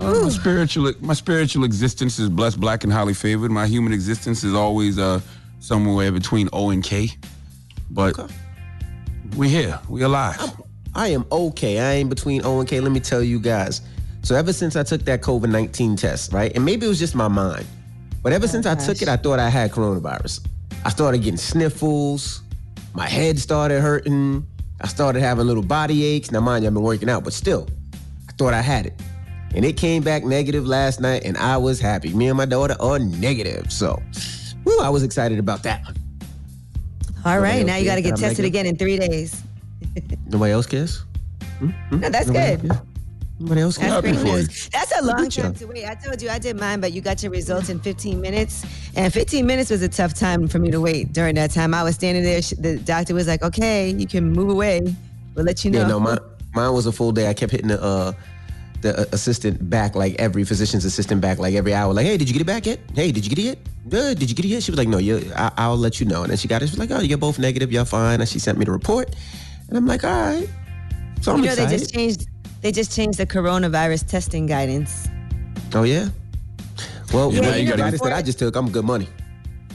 uh, my spiritual my spiritual existence is blessed, black, and highly favored. My human existence is always uh somewhere between O and K, but we're here. We're alive. I am okay. I ain't between O and K. Let me tell you guys. So ever since I took that COVID nineteen test, right, and maybe it was just my mind, but ever since I took it, I thought I had coronavirus. I started getting sniffles. My head started hurting. I started having little body aches. Now, mind you, I've been working out, but still, I thought I had it. And it came back negative last night, and I was happy. Me and my daughter are negative. So, whew, I was excited about that one. All right, else now you got to get tested negative? again in three days. Nobody else cares? No, that's Nobody good. else? Nobody else cares? That's great news. That's a long time to wait. I told you I did mine, but you got your results in 15 minutes. And 15 minutes was a tough time for me to wait during that time. I was standing there. The doctor was like, okay, you can move away. We'll let you know. Yeah, no, mine, mine was a full day. I kept hitting the uh, the uh, assistant back, like every physician's assistant back, like every hour. Like, hey, did you get it back yet? Hey, did you get it yet? Good. Did you get it yet? She was like, no, you, I, I'll let you know. And then she got it. She was like, oh, you're both negative. You're fine. And she sent me the report. And I'm like, all right. So I'm you know, excited. they just changed. They just changed the coronavirus testing guidance. oh yeah. Well, Yeah, yeah, now you the gotta- guidance that I just took, I'm good money.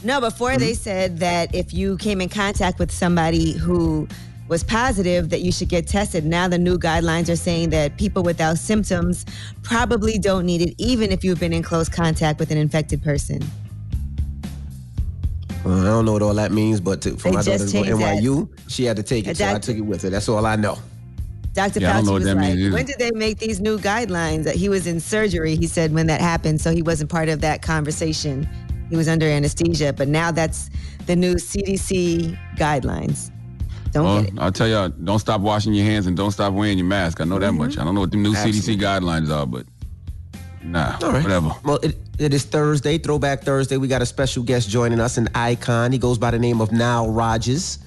No, before they said that if you came in contact with somebody who was positive, that you should get tested. Now the new guidelines are saying that people without symptoms probably don't need it, even if you've been in close contact with an infected person. Well, I don't know what all that means, but to, for They my daughter to go changed that. NYU, she had to take it, so I took it with her. That's all I know. Dr. Yeah, Fauci know was that like, either. when did they make these new guidelines? That he was in surgery, he said, when that happened, so he wasn't part of that conversation. He was under anesthesia, but now that's the new CDC guidelines. Don't Well, get it. I'll tell y'all, don't stop washing your hands and don't stop wearing your mask. I know that much. I don't know what the new CDC guidelines are, but nah, All right. whatever. Well, it, it is Thursday, Throwback Thursday. We got a special guest joining us, an icon. He goes by the name of Nile Rodgers.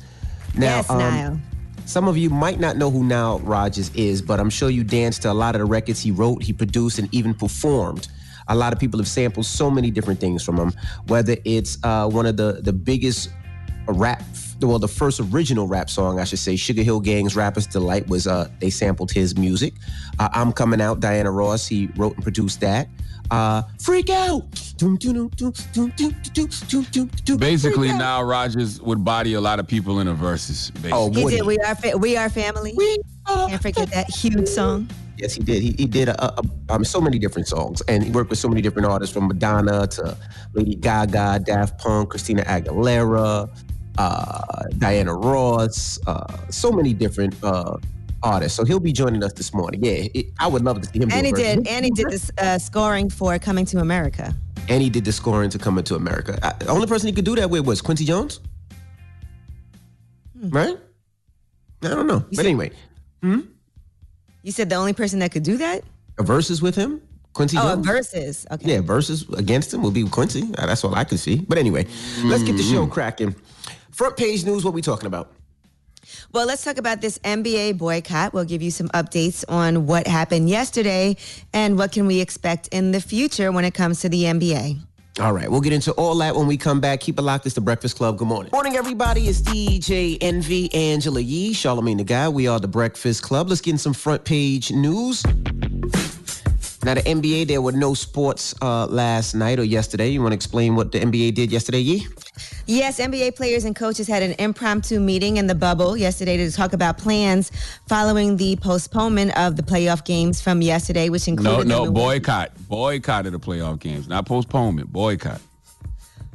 Now, yes, um, Nile. Some of you might not know who Nile Rodgers is, but I'm sure you danced to a lot of the records he wrote, he produced, and even performed. A lot of people have sampled so many different things from him, whether it's uh, one of the, the biggest rap, well, the first original rap song, I should say, Sugar Hill Gang's Rapper's Delight was uh, they sampled his music. Uh, I'm Coming Out, Diana Ross, he wrote and produced that. Uh, freak out. Basically, Nile Rodgers would body a lot of people in the verses. Oh, he did. We are fa- we are family. We are Can't forget that huge song. Yes, he did. He, he did a, a, um, so many different songs, and he worked with so many different artists, from Madonna to Lady Gaga, Daft Punk, Christina Aguilera, uh, Diana Ross, uh, so many different uh, artists. So he'll be joining us this morning. Yeah, it, I would love to see him. And he did. And he did this uh, scoring for Coming to America. and he did the scoring to Coming to America. I, the only person he could do that with was Quincy Jones, right? I don't know, but said- anyway, You said the only person that could do that? a verses with him, Quincy Oh, Jones. verses. Okay. Yeah, versus against him will be Quincy. That's all I can see. But anyway, let's get the show cracking. Front page news. What we talking about? Well, let's talk about this NBA boycott. We'll give you some updates on what happened yesterday and what can we expect in the future when it comes to the NBA. All right, we'll get into all that when we come back. Keep it locked. It's the Breakfast Club. Good morning. Morning, everybody. It's DJ Envy Angela Yee, Charlemagne the God. We are the Breakfast Club. Let's get in some front page news. Now, the NBA, there were no sports uh, last night or yesterday. You want to explain what the NBA did yesterday, Yee? Yes, NBA players and coaches had an impromptu meeting in the bubble yesterday to talk about plans following the postponement of the playoff games from yesterday, which No, included no, the boycott. Boycott of the playoff games. Not postponement. Boycott.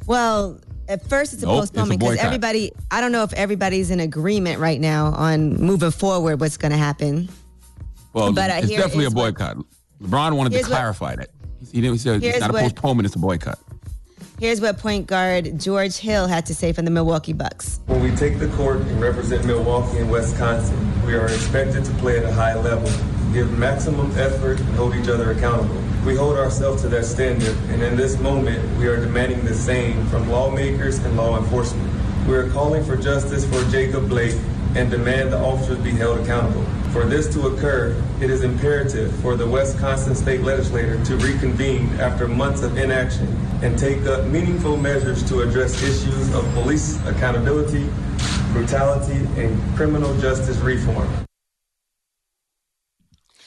Well, at first it's a Nope, postponement because everybody. I don't know if everybody's in agreement right now on moving forward. What's going to happen? Well, But, uh, it's here definitely a is what- boycott. LeBron wanted to Here's what- clarify that. He didn't say it's not a postponement, it's a boycott. Here's what point guard George Hill had to say from the Milwaukee Bucks. When we take the court and represent Milwaukee and Wisconsin, we are expected to play at a high level, give maximum effort, and hold each other accountable. We hold ourselves to that standard, and in this moment, we are demanding the same from lawmakers and law enforcement. We are calling for justice for Jacob Blake and demand the officers be held accountable. For this to occur, it is imperative for the Wisconsin state legislature to reconvene after months of inaction and take up meaningful measures to address issues of police accountability, brutality, and criminal justice reform.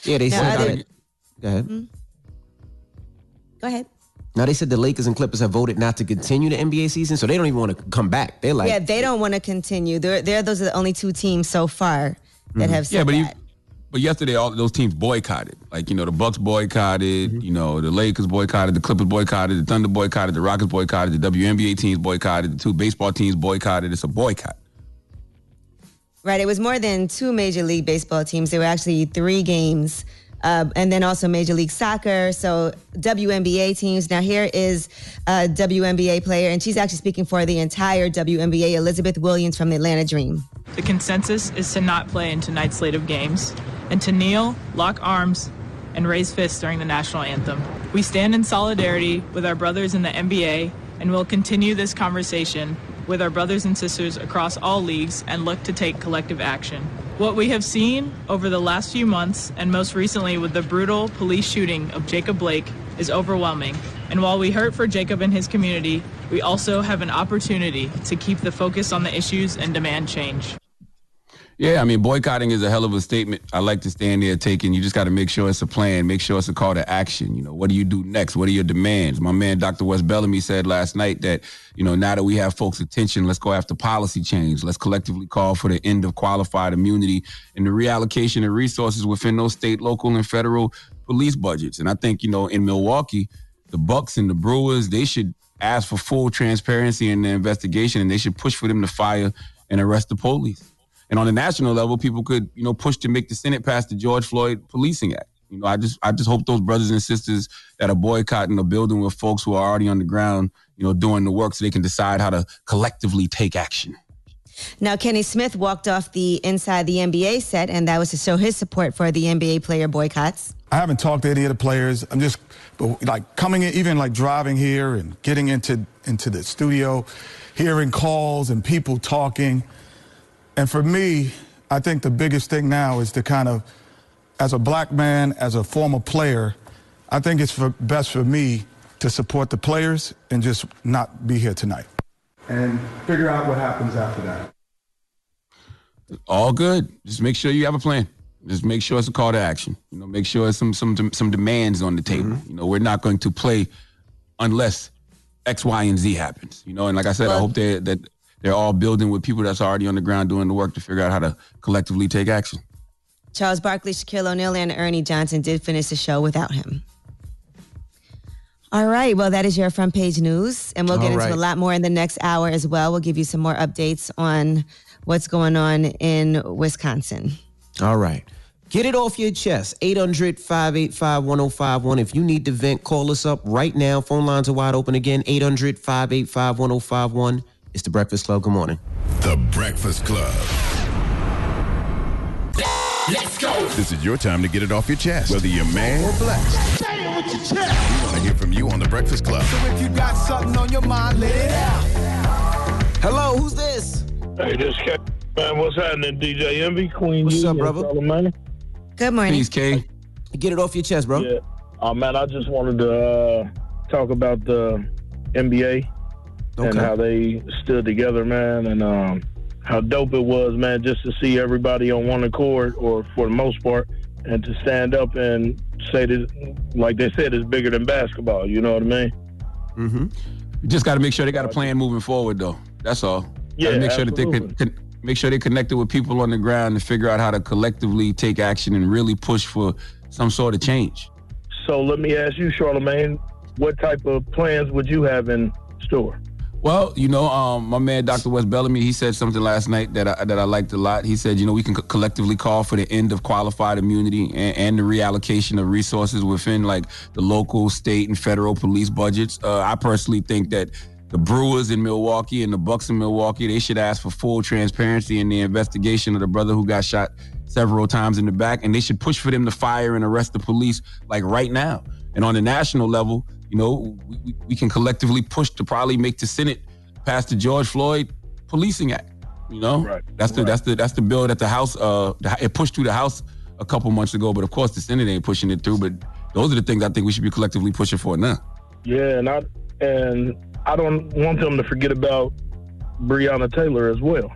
Yeah, they said other- that. Go ahead. Mm. Go ahead. Now, they said the Lakers and Clippers have voted not to continue the NBA season, so they don't even want to come back. They're like, yeah, they don't want to continue. They're, they're those are the only two teams so far that have said Yeah, but he, that. but yesterday all those teams boycotted. Like you know, the Bucks boycotted. Mm-hmm. You know, the Lakers boycotted. The Clippers boycotted. The Thunder boycotted. The Rockets boycotted. The WNBA teams boycotted. The two baseball teams boycotted. It's a boycott. Right. It was more than two Major League Baseball teams. There were actually three games. Uh, and then also Major League Soccer. So WNBA teams. Now, here is a WNBA player, and she's actually speaking for the entire WNBA, Elizabeth Williams from the Atlanta Dream. The consensus is to not play in tonight's slate of games and to kneel, lock arms, and raise fists during the national anthem. We stand in solidarity with our brothers in the NBA and will continue this conversation with our brothers and sisters across all leagues and look to take collective action. What we have seen over the last few months, and most recently with the brutal police shooting of Jacob Blake, is overwhelming. And while we hurt for Jacob and his community, we also have an opportunity to keep the focus on the issues and demand change. Yeah, I mean, boycotting is a hell of a statement. I like to stand there taking. You just got to make sure it's a plan. Make sure it's a call to action. You know, what do you do next? What are your demands? My man, Dr. Wes Bellamy, said last night that you know now that we have folks' attention, let's go after policy change. Let's collectively call for the end of qualified immunity and the reallocation of resources within those state, local, and federal police budgets. And I think you know in Milwaukee, the Bucks and the Brewers, they should ask for full transparency in the investigation, and they should push for them to fire and arrest the police. And on the national level, people could, you know, push to make the Senate pass the George Floyd Policing Act. You know, I just I just hope those brothers and sisters that are boycotting the building with folks who are already on the ground, you know, doing the work so they can decide how to collectively take action. Now, Kenny Smith walked off the Inside the NBA set, and that was to show his support for the NBA player boycotts. I haven't talked to any of the players. I'm just but like coming in, even like driving here and getting into into the studio, hearing calls and people talking. And for me, I think the biggest thing now is to kind of, as a black man, as a former player, I think it's for, best for me to support the players and just not be here tonight. And figure out what happens after that. All good. Just make sure you have a plan. Just make sure it's a call to action. You know, make sure there's some some some demands on the table. Mm-hmm. You know, we're not going to play unless X, Y, and Z happens. You know, and like I said, I hope that that they're all building with people that's already on the ground doing the work to figure out how to collectively take action. Charles Barkley, Shaquille O'Neal, and Ernie Johnson did finish the show without him. All right. Well, that is your front page news. And we'll get All into right. a lot more in the next hour as well. We'll give you some more updates on what's going on in Wisconsin. All right. Get it off your chest. 800 585 1051. If you need to vent, call us up right now. Phone lines are wide open again. 800 585 1051. It's the Breakfast Club. Good morning. The Breakfast Club. Let's go. This is your time to get it off your chest, whether you're man or blessed. Say it with your chest. We want to hear from you on the Breakfast Club. So if you got something on your mind, let it out. Hello, who's this? Hey, this cat, man, what's happening, DJ Envy, Queen What's Yee, up, and brother? Charlemagne? Good morning. Peace, K. Get it off your chest, bro. Yeah. Oh, man, I just wanted to uh, talk about the NBA and how they stood together, man, and um, how dope it was, man, just to see everybody on one accord, or for the most part, and to stand up and say this, like they said, it's bigger than basketball. You know what I mean? Mm-hmm. You just got to make sure they got a plan moving forward, though. That's all. Yeah, Gotta make sure that they can, can make sure they connected with people on the ground and figure out how to collectively take action and really push for some sort of change. So let me ask you, Charlemagne, what type of plans would you have in store? Well, you know, um, my man Dr. Wes Bellamy, he said something last night that I, that I liked a lot. He said, you know, we can co- collectively call for the end of qualified immunity and, and the reallocation of resources within like the local, state, and federal police budgets. Uh, I personally think that the Brewers in Milwaukee and the Bucks in Milwaukee, they should ask for full transparency in the investigation of the brother who got shot several times in the back, and they should push for them to fire and arrest the police like right now. And on the national level, you know, we, we, we can collectively push to probably make the Senate pass the George Floyd Policing Act. You know, right. that's the that's the that's the bill that the House uh the- it pushed through the House a couple months ago, but of course the Senate ain't pushing it through. But those are the things I think we should be collectively pushing for now. Yeah, and I and I don't want them to forget about Breonna Taylor as well.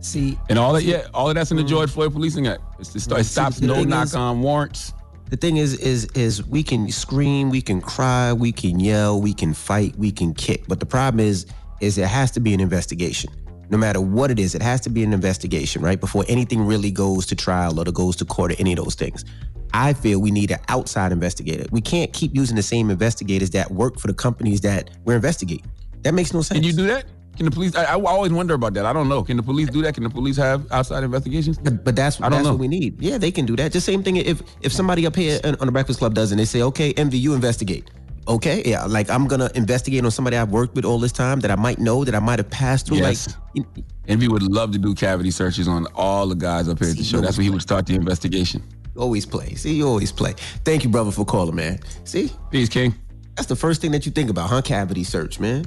See, And all that, yeah, all of that's in the George Floyd Policing Act. It's to start, it stops no knock is- on warrants. The thing is, is, is we can scream, we can cry, we can yell, we can fight, we can kick. But the problem is, is it has to be an investigation. No matter what it is, it has to be an investigation, right? Before anything really goes to trial or goes to court or any of those things. I feel we need an outside investigator. We can't keep using the same investigators that work for the companies that we're investigating. That makes no sense. Can you do that? Can the police? I, I always wonder about that. I don't know. Can the police do that? Can the police have outside investigations? But, but that's I don't that's know. what we need. Yeah, they can do that. Just same thing. If if somebody up here on the Breakfast Club does, and they say, "Okay, Envy, you investigate." Okay, yeah, like I'm gonna investigate on somebody I've worked with all this time that I might know that I might have passed through. Yes. Like, Envy would love to do cavity searches on all the guys up here at the show. That's where he would start the investigation. always play. See, you always play. Thank you, brother, for calling, man. See, peace, King. That's the first thing that you think about, huh? Cavity search, man.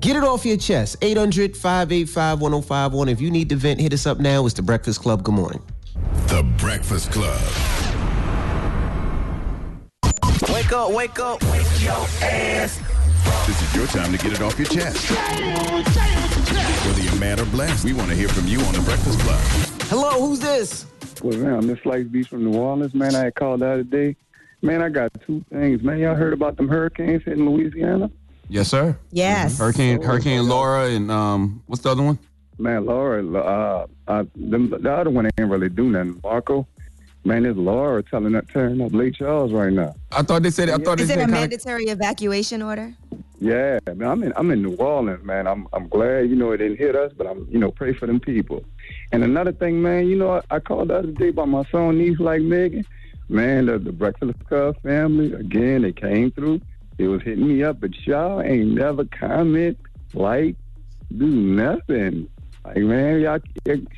Get it off your chest. 800 585 1051. If you need to vent, hit us up now. It's the Breakfast Club. Good morning. The Breakfast Club. Wake up, wake up, wake your ass. This is your time to get it off your chest. Whether you're mad or blessed, we want to hear from you on The Breakfast Club. Hello, who's this? Well, man, I'm Miss Slice Beach from New Orleans. Man, I had called the other day. Man, I got two things. Man, y'all heard about them hurricanes hitting Louisiana? Yes, sir. Yes. Hurricane Hurricane Laura and um, what's the other one? Man, Laura, uh, uh, them, the other one ain't really do nothing. Marco, man, it's Laura telling that tearing up Lake Charles right now. I thought they said I thought Is they it a said kinda- mandatory evacuation order? Yeah, man, I'm in I'm in New Orleans, man. I'm I'm glad you know it didn't hit us, but I'm you know pray for them people. And another thing, man, you know I, I called the other day by my son niece like Megan. Man, the, the Breakfast Club family again, they came through. It was hitting me up, but y'all ain't never comment, like, do nothing. Like man, y'all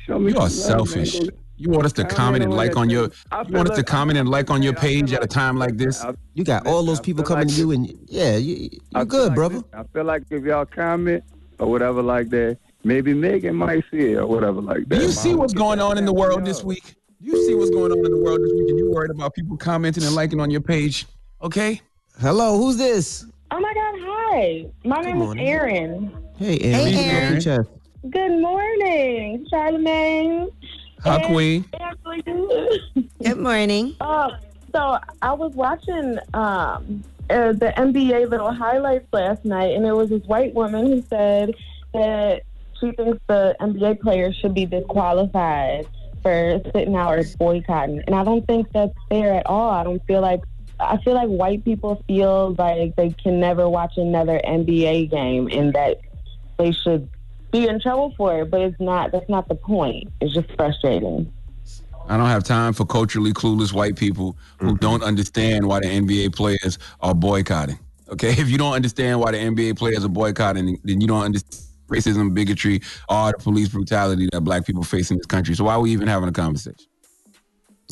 show me. You are some love, selfish. You want us to comment and like on your I you feel want us to like- comment and like on your page at a time like this? You got all those people coming to you, and yeah, you, you're good, brother. I feel like if y'all comment or whatever like that, maybe Megan might see it or whatever like that. Do you see what's going on in the world this week? Do you see what's going on in the world this week? And you worried about people commenting and liking on your page? Okay. Hello, who's this? Oh my God, hi. My name morning. is Erin. Hey, Aaron. Hey, Get it Aaron. Good morning, Charlemagne. Hi, And Queen. Ashley. Good morning. Uh, so I was watching um, uh, the NBA little highlights last night, and there was this white woman who said that she thinks the NBA players should be disqualified for sitting out or boycotting, and I don't think that's fair at all. I don't feel like I feel like white people feel like they can never watch another NBA game, and that they should be in trouble for it. But it's not. That's not the point. It's just frustrating. I don't have time for culturally clueless white people who mm-hmm. don't understand why the NBA players are boycotting. Okay, if you don't understand why the NBA players are boycotting, then you don't understand racism, bigotry, all the police brutality that black people face in this country. So why are we even having a conversation?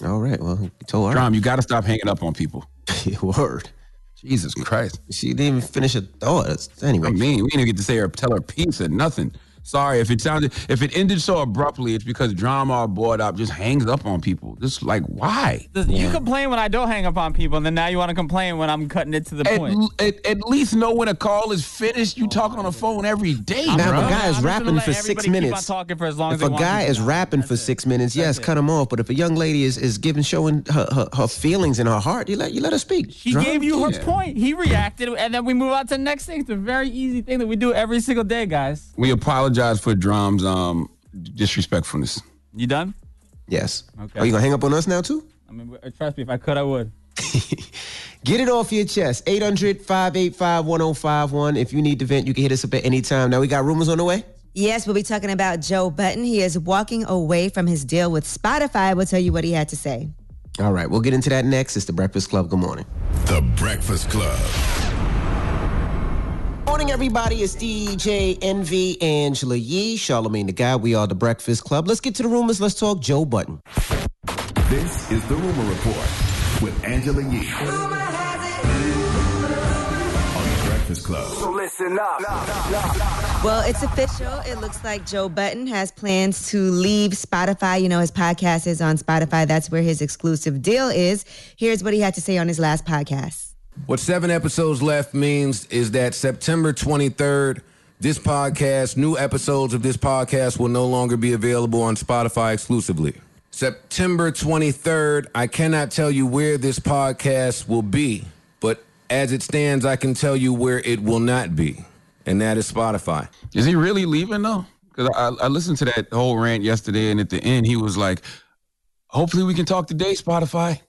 All right, well, you told her. Drum, you got to stop hanging up on people. Word. Jesus Christ. She didn't even finish her thought. Anyway. I mean, we didn't get to say her, tell her piece or nothing. Sorry if it sounded if it ended so abruptly. It's because drama or board up just hangs up on people. Just like why? You complain when I don't hang up on people, and then now you want to complain when I'm cutting it to the At, point. at, at least know when a call is finished. You talking on the phone every day, Now, if a guy is I'm rapping for six everybody keep on minutes, talking for as long if as they a guy to. is rapping for six minutes, yes, cut him off. But if a young lady is, is giving, showing her, her, her feelings in her heart, you let you let her speak. He Drum? gave you her Yeah. point. He reacted, and then we move on to the next thing. It's a very easy thing that we do every single day, guys. We apologize for Drum's um disrespectfulness. You done? Yes. Okay. Are you gonna hang up on us now too? I mean, trust me, if I could, I would. Get it off your chest. 800-585-1051. If you need to vent, you can hit us up at any time. Now we got rumors on the way. Yes, we'll be talking about Joe Budden. He is walking away from his deal with Spotify. We'll tell you what he had to say. All right, we'll get into that next. It's the Breakfast Club. Good morning. The Breakfast Club. Morning, everybody. It's DJ Envy Angela Yee, Charlemagne the God. We are the Breakfast Club. Let's get to the rumors. Let's talk Joe Budden. This is the Rumor Report with Angela Yee. On the Breakfast Club. So listen up. Well, it's official. It looks like Joe Budden has plans to leave Spotify. You know, his podcast is on Spotify. That's where his exclusive deal is. Here's what he had to say on his last podcast. What seven episodes left means is that September 23rd, this podcast, new episodes of this podcast will no longer be available on Spotify exclusively. September 23rd, I cannot tell you where this podcast will be, but as it stands, I can tell you where it will not be, and that is Spotify. Is he really leaving though? Because I, I listened to that whole rant yesterday, and at the end, he was like, "Hopefully, we can talk today, Spotify.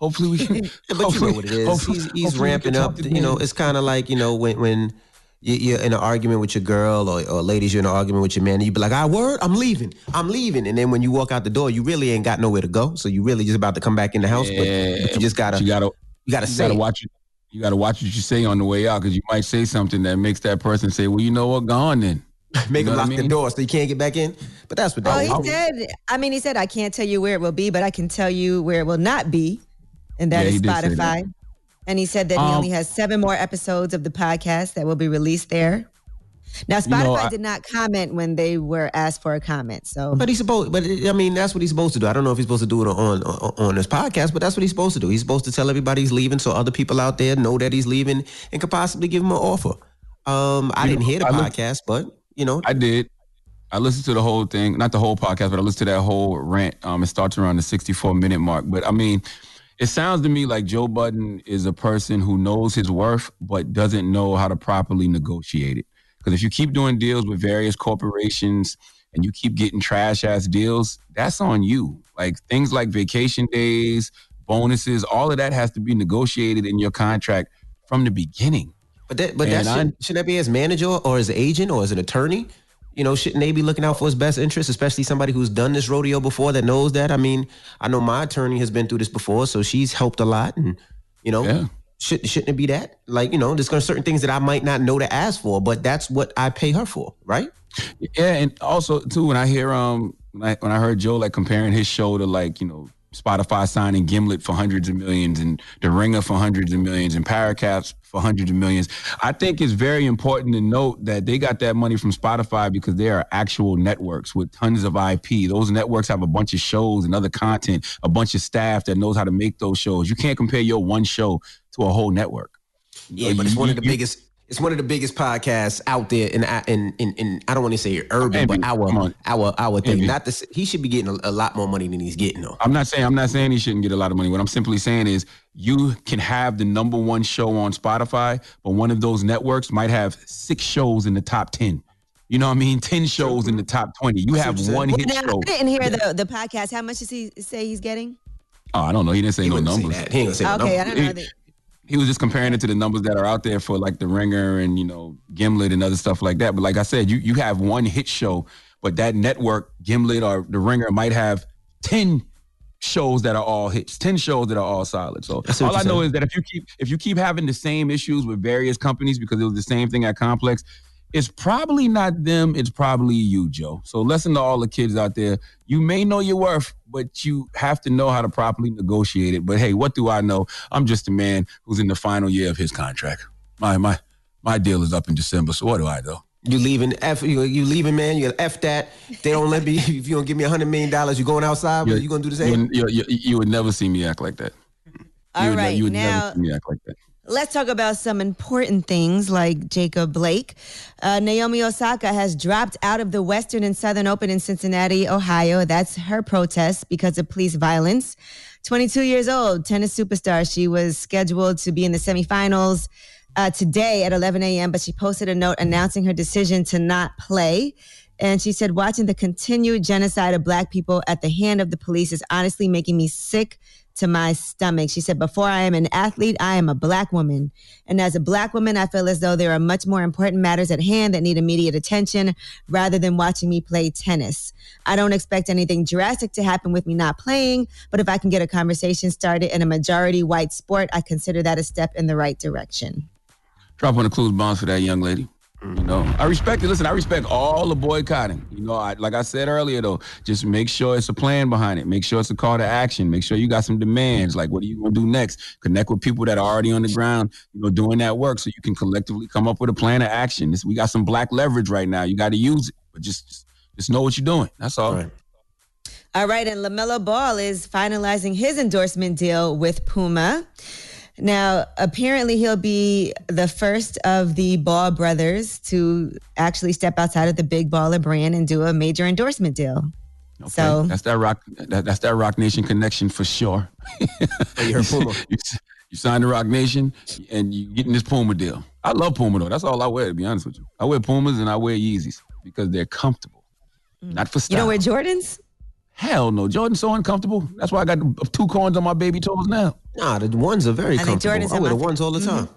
Hopefully, we can." But you know what it is. He's, he's ramping up. talk You know, it's kind of like you know when when you- you're in an argument with your girl or, or ladies, you're in an argument with your man, and you be like, "I word, I'm leaving, I'm leaving," and then when you walk out the door, you really ain't got nowhere to go. So you really just about to come back in the house, but, but you just gotta you gotta you gotta you say gotta watch it. You gotta watch what you say on the way out because you might say something that makes that person say, "Well, you know what? gone then." make You him lock what I the door so you can't get back in. But that's what Oh, that he was. said, I mean, he said, I can't tell you where it will be, but I can tell you where it will not be. And that Yeah, is he that. Spotify. And he said that he Um, only has seven more episodes of the podcast that will be released there. Now, You Spotify know, I- did not comment when they were asked for a comment. So, But he's supposed. But I mean, that's what he's supposed to do. I don't know if he's supposed to do it on on, on this podcast, but that's what he's supposed to do. He's supposed to tell everybody he's leaving, so other people out there know that he's leaving and could possibly give him an offer. Um, I You didn't know, hear the I looked- podcast, but you know, I did. I listened to the whole thing, not the whole podcast, but I listened to that whole rant. Um, it starts around the 64 minute mark. But I mean, it sounds to me like Joe Budden is a person who knows his worth, but doesn't know how to properly negotiate it. Because if you keep doing deals with various corporations and you keep getting trash ass deals, that's on you. Like things like vacation days, bonuses, all of that has to be negotiated in your contract from the beginning. but that but that And I- should, that be his manager or his agent or as an attorney? You know, shouldn't they be looking out for his best interest, especially somebody who's done this rodeo before that knows that? I mean, I know my attorney has been through this before, so she's helped a lot, and you know, should, shouldn't it be that? Like, you know, there's certain things that I might not know to ask for, but that's what I pay her for, right? Yeah, and also too when I hear um when I, when I heard Joe like comparing his show to like you know Spotify signing Gimlet for hundreds of millions and The Ringer for hundreds of millions and Parcast for hundreds of millions, I think it's very important to note that they got that money from Spotify because they are actual networks with tons of IP. Those networks have a bunch of shows and other content, a bunch of staff that knows how to make those shows. You can't compare your one show to a whole network. Yeah, but it's one of the biggest. It's one of the biggest podcasts out there in in in, in I don't want to say urban, but our our our thing. Not this. He should be getting a, a lot more money than he's getting though. I'm not saying I'm not saying he shouldn't get a lot of money. What I'm simply saying is you can have the number one show on Spotify, but one of those networks might have six shows in the top ten. You know what I mean? Ten shows in the top twenty. You have one Well, hit now, show. I didn't hear the, the podcast. How much does he say he's getting? Oh, I don't know. He didn't say no wouldn't say numbers. He ain't gonna say no Okay, I don't know. He- was just comparing it to the numbers that are out there for like the Ringer and you know Gimlet and other stuff like that. But like I said, you you have one hit show, but that network Gimlet or the Ringer might have ten shows that are all hits, ten shows that are all solid. So I see what all I know saying. is that if you keep if you keep having the same issues with various companies because it was the same thing at Complex. It's probably not them. It's probably you, Joe. So listen to all the kids out there. You may know your worth, but you have to know how to properly negotiate it. But hey, what do I know? I'm just a man who's in the final year of his contract. My my my deal is up in December. So what do I know? You leaving F you, you leaving man, you F that. They don't let me if you don't give me a hundred million dollars, you're going outside, you, you gonna do the same? You, you, you would never see me act like that. All you would, ne- right, you would now- never see me act like that. Let's talk about some important things like Jacob Blake. Uh, Naomi Osaka has dropped out of the Western and Southern Open in Cincinnati, Ohio. That's her protest because of police violence. 22 years old, tennis superstar. She was scheduled to be in the semifinals uh, today at 11 a.m., but she posted a note announcing her decision to not play. And she said, watching the continued genocide of black people at the hand of the police is honestly making me sick to my stomach. She said, Before I am an athlete, I am a black woman. And as a black woman, I feel as though there are much more important matters at hand that need immediate attention rather than watching me play tennis. I don't expect anything drastic to happen with me not playing, but if I can get a conversation started in a majority white sport, I consider that a step in the right direction. Drop on the clues bombs for that young lady. You know, I respect it. Listen, I respect all the boycotting. You know, I, like I said earlier, though, just make sure it's a plan behind it. Make sure it's a call to action. Make sure you got some demands. Like, what are you going to do next? Connect with people that are already on the ground, you know, doing that work so you can collectively come up with a plan of action. This, we got some black leverage right now. You got to use it, but just, just, just know what you're doing. That's all. All right, and LaMelo Ball is finalizing his endorsement deal with Puma. Now, apparently, he'll be the first of the Ball brothers to actually step outside of the big baller brand and do a major endorsement deal. So that's that rock. That, that's that Roc Nation connection for sure. you, you, you signed the Roc Nation, and you getting this Puma deal. I love Puma though. That's all I wear. To be honest with you, I wear Pumas and I wear Yeezys because they're comfortable, mm. not for style. you don't wear Jordans? Hell no, Jordan's so uncomfortable. That's why I got two corns on my baby toes now. Nah, the ones are very I think comfortable. Jordans I are wear the my- ones all the time.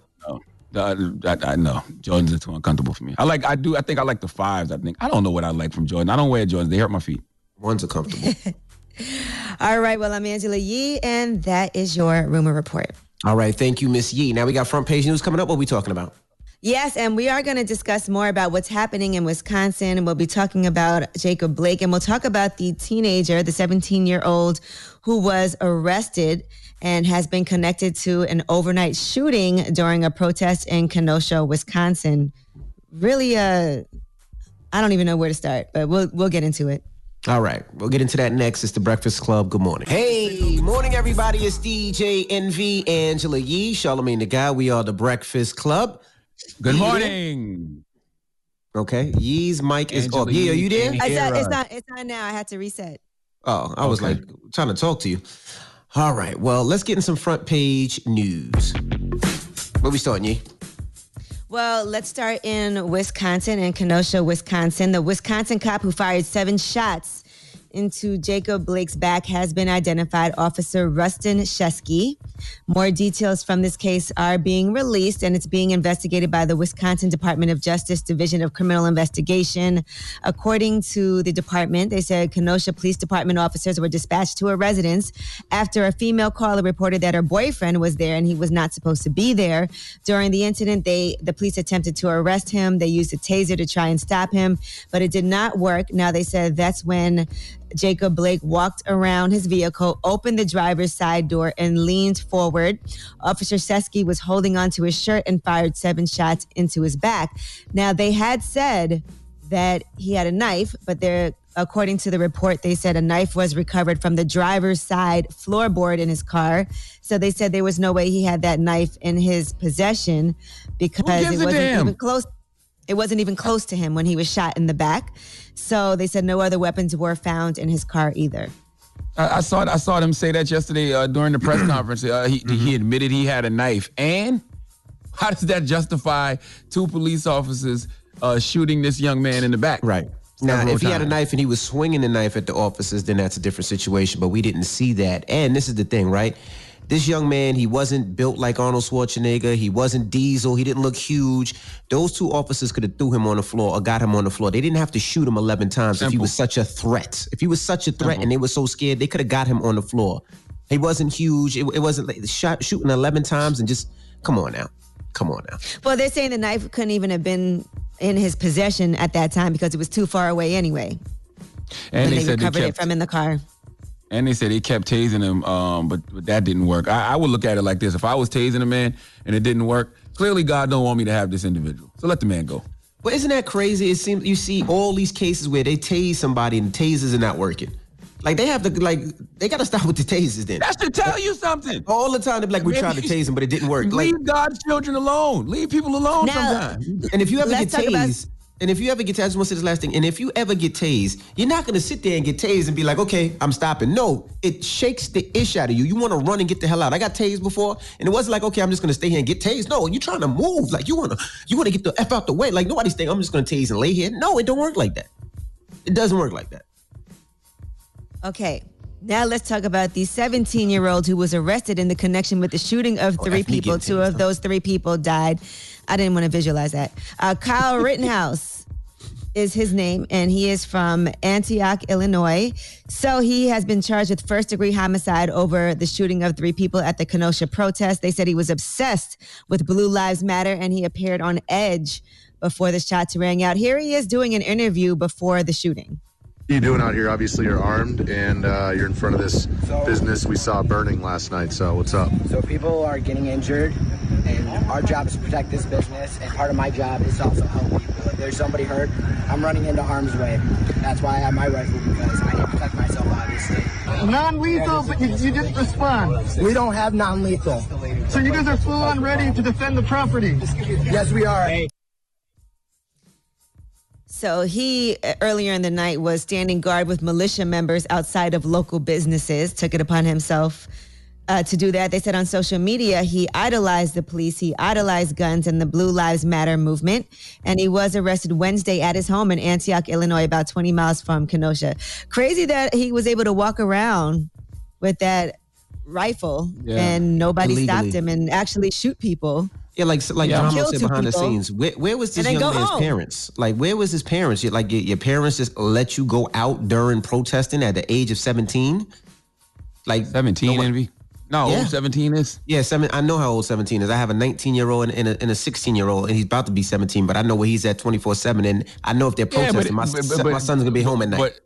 No, I, I, I know Jordans are too uncomfortable for me. I like, I do, I think I like the fives. I think I don't know what I like from Jordan. I don't wear Jordans; they hurt my feet. Ones are comfortable. All right, well, I'm Angela Yee, and that is your rumor report. All right, thank you, Miss Yee. Now we got front page news coming up. What are we talking about? Yes, and we are going to discuss more about what's happening in Wisconsin. And we'll be talking about Jacob Blake, and we'll talk about the teenager, the 17 year old, who was arrested and has been connected to an overnight shooting during a protest in Kenosha, Wisconsin. Really, uh, I don't even know where to start, but we'll we'll get into it. All right, we'll get into that next. It's the Breakfast Club. Good morning. Hey, morning, everybody. It's DJ Envy Angela Yee, Charlemagne the God. We are the Breakfast Club. Good morning. Okay, Yee's mic is Angela off. Yee, are you there? It's not, it's not. It's not now. I had to reset. Oh, I was Okay. like trying to talk to you. All right, well, let's get in some front page news. Where we starting, Yee? Well, let's start in Wisconsin, in Kenosha, Wisconsin. The Wisconsin cop who fired seven shots into Jacob Blake's back has been identified, Officer Rusten Sheskey. More details from this case are being released, and it's being investigated by the Wisconsin Department of Justice Division of Criminal Investigation. According to the department, they said Kenosha Police Department officers were dispatched to a residence after a female caller reported that her boyfriend was there and he was not supposed to be there. During the incident, they the police attempted to arrest him. They used a taser to try and stop him, but it did not work. Now they said that's when Jacob Blake walked around his vehicle, opened the driver's side door, and leaned forward. Officer Sheskey was holding onto his shirt and fired seven shots into his back. Now, they had said that he had a knife, but they're according to the report, they said a knife was recovered from the driver's side floorboard in his car. So they said there was no way he had that knife in his possession because it wasn't damn? even close. It wasn't even close to him when he was shot in the back. So they said no other weapons were found in his car either. I, I saw I saw them say that yesterday uh, during the press conference. Uh, he, Mm-hmm. he admitted he had a knife, and how does that justify two police officers uh, shooting this young man in the back? Right. Now, Several if he had a knife and he was swinging the knife at the officers, then that's a different situation. But we didn't see that. And this is the thing, right? This young man, he wasn't built like Arnold Schwarzenegger. He wasn't Diesel. He didn't look huge. Those two officers could have threw him on the floor or got him on the floor. They didn't have to shoot him 11 times if he was such a threat. If he was such a threat and they were so scared, they could have got him on the floor. He wasn't huge. It, it wasn't like shot shooting 11 times and just, come on now. Come on now. Well, they're saying the knife couldn't even have been in his possession at that time because it was too far away anyway. And when they they, said they recovered it from in the car. And they said they kept tasing him, um, but, but that didn't work. I, I would look at it like this: if I was tasing a man and it didn't work, clearly God don't want me to have this individual. So let the man go. But isn't that crazy? It seems you see all these cases where they tase somebody and the tasers are not working. Like they have to like they gotta stop with the tasers then. That should tell you something. All the time they're like, we Maybe tried to tase him, but it didn't work. Like, Leave God's children alone. Leave people alone Now, sometimes. and if you ever get Let's about- tased, and if you ever get tased, I just want to say this last thing. And if you ever get tased, you're not gonna sit there and get tased and be like, okay, I'm stopping. No, it shakes the ish out of you. You want to run and get the hell out. I got tased before, and it wasn't like, okay, I'm just gonna stay here and get tased. No, you're trying to move. Like you wanna, you wanna get the f out the way. Like nobody's thinking I'm just gonna tase and lay here. No, it don't work like that. It doesn't work like that. Okay. Now let's talk about the 17 year old who was arrested in the connection with the shooting of Oh, three me people. Two of those three people died. I didn't want to visualize that. Uh, Kyle Rittenhouse is his name, and he is from Antioch, Illinois. So he has been charged with first degree homicide over the shooting of three people at the Kenosha protest. They said he was obsessed with Blue Lives Matter, and he appeared on edge before the shots rang out. Here he is doing an interview before the shooting. What are you doing out here? Obviously, you're armed and uh, you're in front of this business we saw burning last night. So, what's up? So people are getting injured, and our job is to protect this business. And part of my job is to also help people. If there's somebody hurt, I'm running into harm's way. That's why I have my rifle because I need to protect myself, obviously. Non-lethal, but you, you just respond. We don't have non-lethal. So you guys are full on ready to defend the property. Yes, we are. So he uh, earlier in the night was standing guard with militia members outside of local businesses. Took it upon himself uh, to do that. They said on social media he idolized the police, he idolized guns and the Blue Lives Matter movement, and he was arrested Wednesday at his home in Antioch, Illinois, about 20 miles from Kenosha. Crazy that he was able to walk around with that rifle Yeah. and nobody Illegally. stopped him and actually shoot people. Yeah, like like Yeah. Drama Kill said two behind the scenes. Where, where was this young man's home. parents? Like, where was his parents? You- Like, your, your parents just let you go out during protesting at the age of seventeen? Like 17, no, Envy? No, Yeah. 17 is? Yeah, seven. I know how old seventeen is. I have a nineteen year old and, and a sixteen year old, and he's about to be seventeen. But I know where he's at twenty four seven, and I know if they're Yeah, protesting, but- my, but- but- my son's gonna be home at night.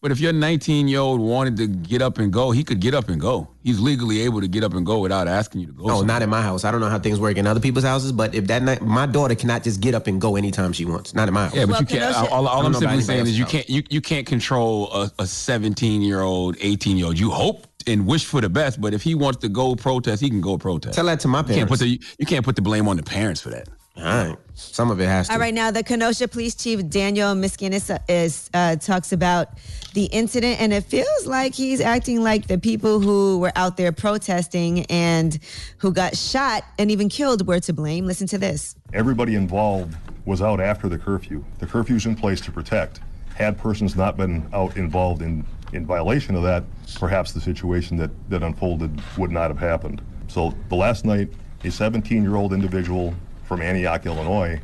But but if your 19 year old wanted to get up and go, he could get up and go. He's legally able to get up and go without asking you to go. No, not in my house. I don't know how things work in other people's houses, but if that night, my daughter cannot just get up and go anytime she wants. Not in my house. Yeah, but you can't. All, all I don't I'm simply saying is you can't. You, you can't control a, a 17 year old, 18 year old. You hope and wish for the best, but if he wants to go protest, he can go protest. Tell that to my You can't put parents. the you can't put the blame on the parents for that. All right, some of it has to. All right, now the Kenosha Police Chief Daniel Miskinis is uh, talks about the incident, and it feels like he's acting like the people who were out there protesting and who got shot and even killed were to blame. Listen to this. Everybody involved was out after the curfew. The curfew's in place to protect. Had persons not been out involved in, in violation of that, perhaps the situation that, that unfolded would not have happened. So the last night, a 17-year-old individual from Antioch, Illinois,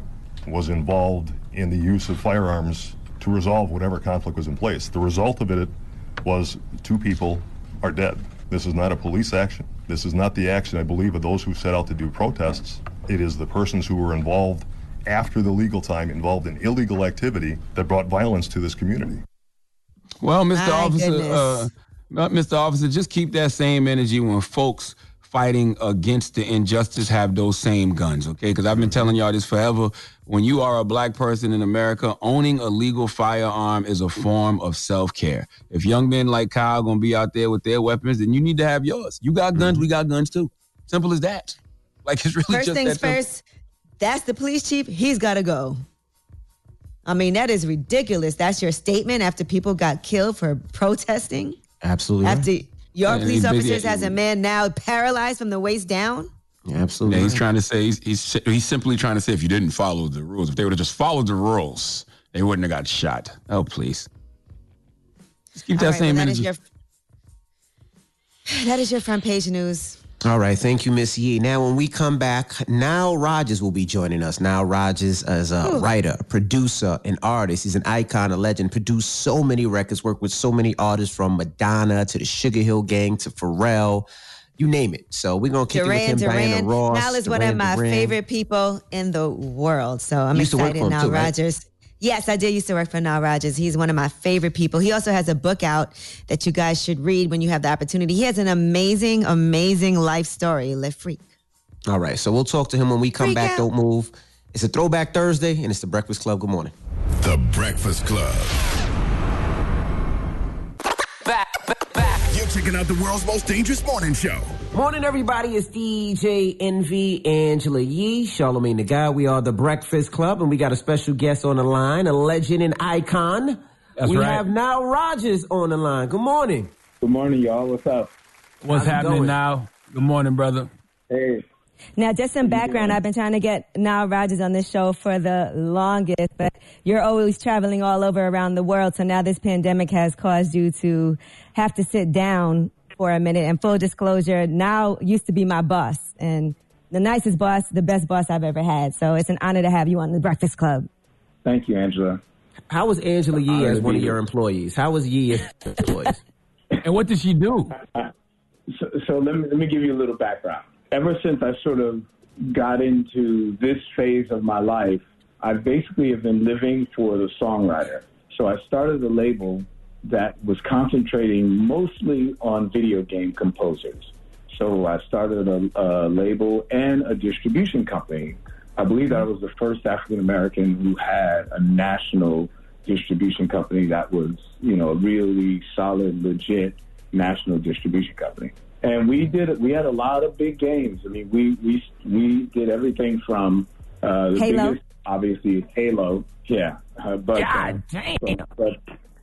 was involved in the use of firearms to resolve whatever conflict was in place. The result of it was two people are dead. This is not a police action. This is not the action, I believe, of those who set out to do protests. It is the persons who were involved after the legal time, involved in illegal activity that brought violence to this community. Well, Mr. My Officer, uh, uh, Mr. Officer, just keep that same energy when folks fighting against the injustice have those same guns, okay? Because I've been mm-hmm. telling y'all this forever. When you are a black person in America, owning a legal firearm is a form of self-care. If young men like Kyle gonna be out there with their weapons, then you need to have yours. You got guns, we mm-hmm. got guns too. Simple as that. Like it's really First just things that first, that's the police chief. He's got to go. I mean, that is ridiculous. That's your statement after people got killed for protesting. Absolutely. right. After your And police he busy- officers has a man now paralyzed from the waist down. Yeah, absolutely. Yeah, he's trying to say he's, he's he's simply trying to say if you didn't follow the rules, if they would have just followed the rules, they wouldn't have got shot. Oh please, just keep that All right, same well, that is energy. your that is your front page news. All right, thank you, Miss Yee. Now, when we come back, Nile Rodgers will be joining us. Nile Rodgers is a Ooh. writer, producer, an artist. He's an icon, a legend. Produced so many records, worked with so many artists from Madonna to the Sugar Hill Gang to Pharrell, you name it. So we're gonna kick it with him, Diana Duran. Ross. Now is one of my Duran. favorite people in the world. So I'm You used to work excited now, right? Rogers. Yes, I did used to work for Nile Rodgers. He's one of my favorite people. He also has a book out that you guys should read when you have the opportunity. He has an amazing, amazing life story. Le Freak. All right, so we'll talk to him when we come Freak back. out. Don't move. It's a throwback Thursday, and it's the Breakfast Club. Good morning. The Breakfast Club. You're checking out the world's most dangerous morning show. Morning, everybody. It's DJ Envy, Angela Yee, Charlemagne the God. We are the Breakfast Club, and we got a special guest on the line, a legend and icon. That's we right. have Nile Rodgers on the line. Good morning. Good morning, y'all. What's up? What's How's happening now? Good morning, brother. Hey. Now, just some background. I've been trying to get Nile Rodgers on this show for the longest, but you're always traveling all over around the world. So now this pandemic has caused you to have to sit down for a minute. And full disclosure, Nile used to be my boss and the nicest boss, the best boss I've ever had. So it's an honor to have you on the Breakfast Club. Thank you, Angela. How was Angela Yee as one of your employees? How was Yee as employees? And what did she do? So, so let, me, let me give you a little background. Ever since I sort of got into this phase of my life, I basically have been living for the songwriter. So I started a label that was concentrating mostly on video game composers. So I started a, a label and a distribution company. I believe that I was the first African American who had a national distribution company that was, you know, a really solid, legit national distribution company. And we did we had a lot of big games. I mean, we we we did everything from uh, the Halo. biggest, obviously, Halo. Yeah, uh, but God damn. But, but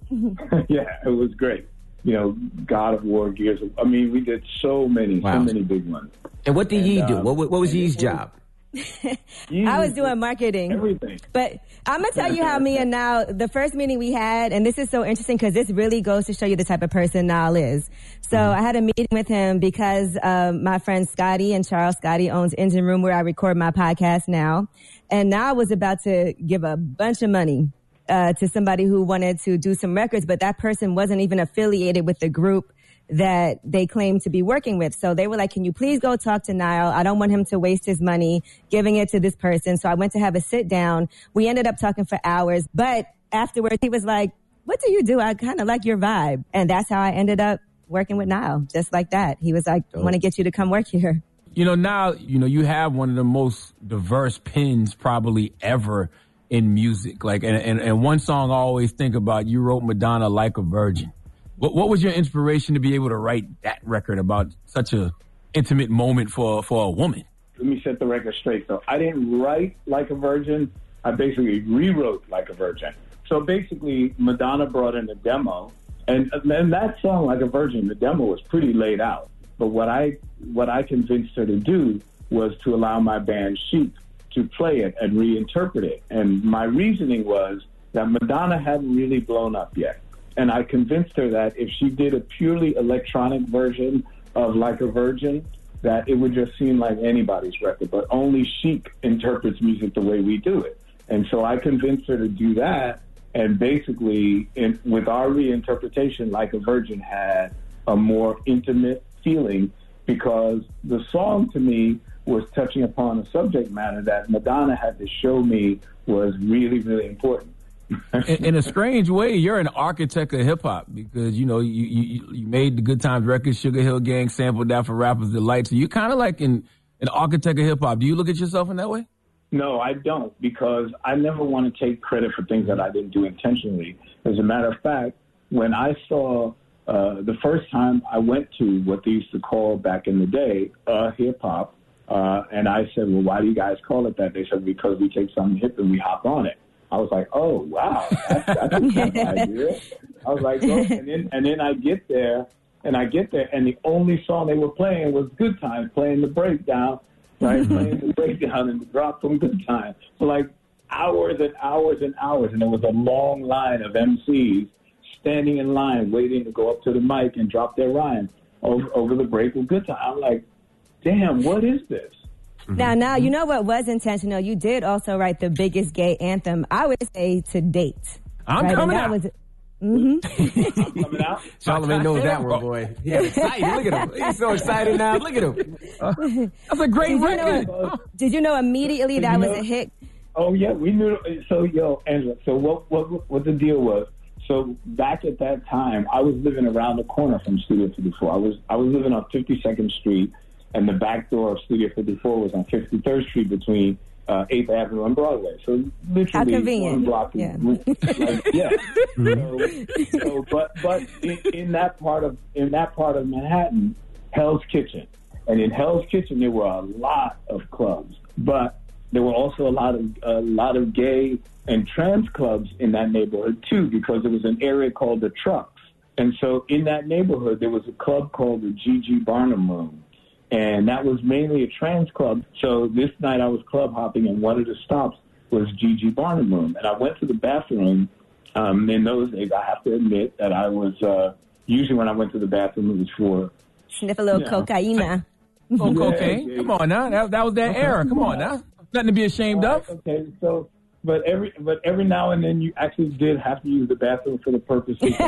yeah, it was great. You know, God of War, Gears. Of, I mean, we did so many, Wow. so many big ones. And what did And, Yee do? um, What, what was and Yee's was- job? I was doing marketing. Everything. But I'm gonna tell you how me and Now the first meeting we had, and this is so interesting because this really goes to show you the type of person Nile is. So I had a meeting with him because um, my friend Scotty and Charles Scotty owns Engine Room where I record my podcast now, and now I was about to give a bunch of money uh, to somebody who wanted to do some records, but that person wasn't even affiliated with the group that they claim to be working with. So they were like, can you please go talk to Nile? I don't want him to waste his money giving it to this person. So I went to have a sit down. We ended up talking for hours, but afterwards he was like, what do you do? I kind of like your vibe. And that's how I ended up working with Nile, just like that. He was like, I want to get you to come work here. You know, now, you know, you have one of the most diverse pins probably ever in music. Like, and, and, and one song I always think about, you wrote Madonna like a virgin. What, what was your inspiration to be able to write that record about such a intimate moment for, for a woman? let me set the record straight. So I didn't write like a virgin. I basically rewrote like a virgin. So basically, Madonna brought in a demo, and and that song, like a virgin, the demo was pretty laid out. But what I what I convinced her to do was to allow my band Chic to play it and reinterpret it. And my reasoning was that Madonna hadn't really blown up yet. And I convinced her that if she did a purely electronic version of Like a Virgin, that it would just seem like anybody's record, but only Chic interprets music the way we do it. And so I convinced her to do that. And basically, in, with our reinterpretation, Like a Virgin had a more intimate feeling because the song to me was touching upon a subject matter that Madonna had to show me was really, really important. In, in a strange way, you're an architect of hip hop because you know you, you you made the Good Times record, Sugarhill Gang sampled that for Rappers Delight. So you're kind of like an an architect of hip hop. Do you look at yourself in that way? No, I don't because I never want to take credit for things that I didn't do intentionally. As a matter of fact, when I saw uh, the first time I went to what they used to call back in the day uh, hip hop, uh, and I said, "Well, why do you guys call it that?" They said, "Because we take something hip and we hop on it." I was like, "Oh, wow, that's, that's a good idea." I was like, oh, and then and then I get there, and I get there, and the only song they were playing was "Good Times," playing the breakdown, right? playing the breakdown and the drop from Good Times for like hours and hours and hours, and there was a long line of MCs standing in line waiting to go up to the mic and drop their rhyme over over the break of Good Time. I'm like, damn, what is this? Now, now, you know what was intentional? You did also write the biggest gay anthem, I would say, to date. I'm Right, coming that out. Was, mm-hmm. coming out. Charlemagne knows that one, boy. Yeah, excited. Look at him. He's so excited now. Look at him. That's a great did, you record. know, did you know immediately that you was know- a hit? Oh yeah, we knew. So yo, Angela. So what what what the deal was? So back at that time, I was living around the corner from Studio 54. I was I was living on 52nd Street, and the back door of Studio 54 was on 53rd Street between uh, 8th Avenue and Broadway. So literally How convenient. one block. Yeah. Like, yeah. so, so, but but in, in that part of in that part of Manhattan, Hell's Kitchen, and in Hell's Kitchen there were a lot of clubs, but there were also a lot of a lot of gay and trans clubs in that neighborhood too, because there was an area called the Trucks, and so in that neighborhood there was a club called the GG Barnum Room, and that was mainly a trans club. So this night I was club hopping, and one of the stops was GG Barnum Room, and I went to the bathroom. Um, in those days, I have to admit that I was uh, usually when I went to the bathroom, it was for Sniff a little Yeah. cocaine. Oh, Yeah, cocaine. yeah. Come on now. That, that was that Okay. era. Come on now. Nothing to be ashamed of. Okay, so but every but every now and then you actually did have to use the bathroom for the purpose of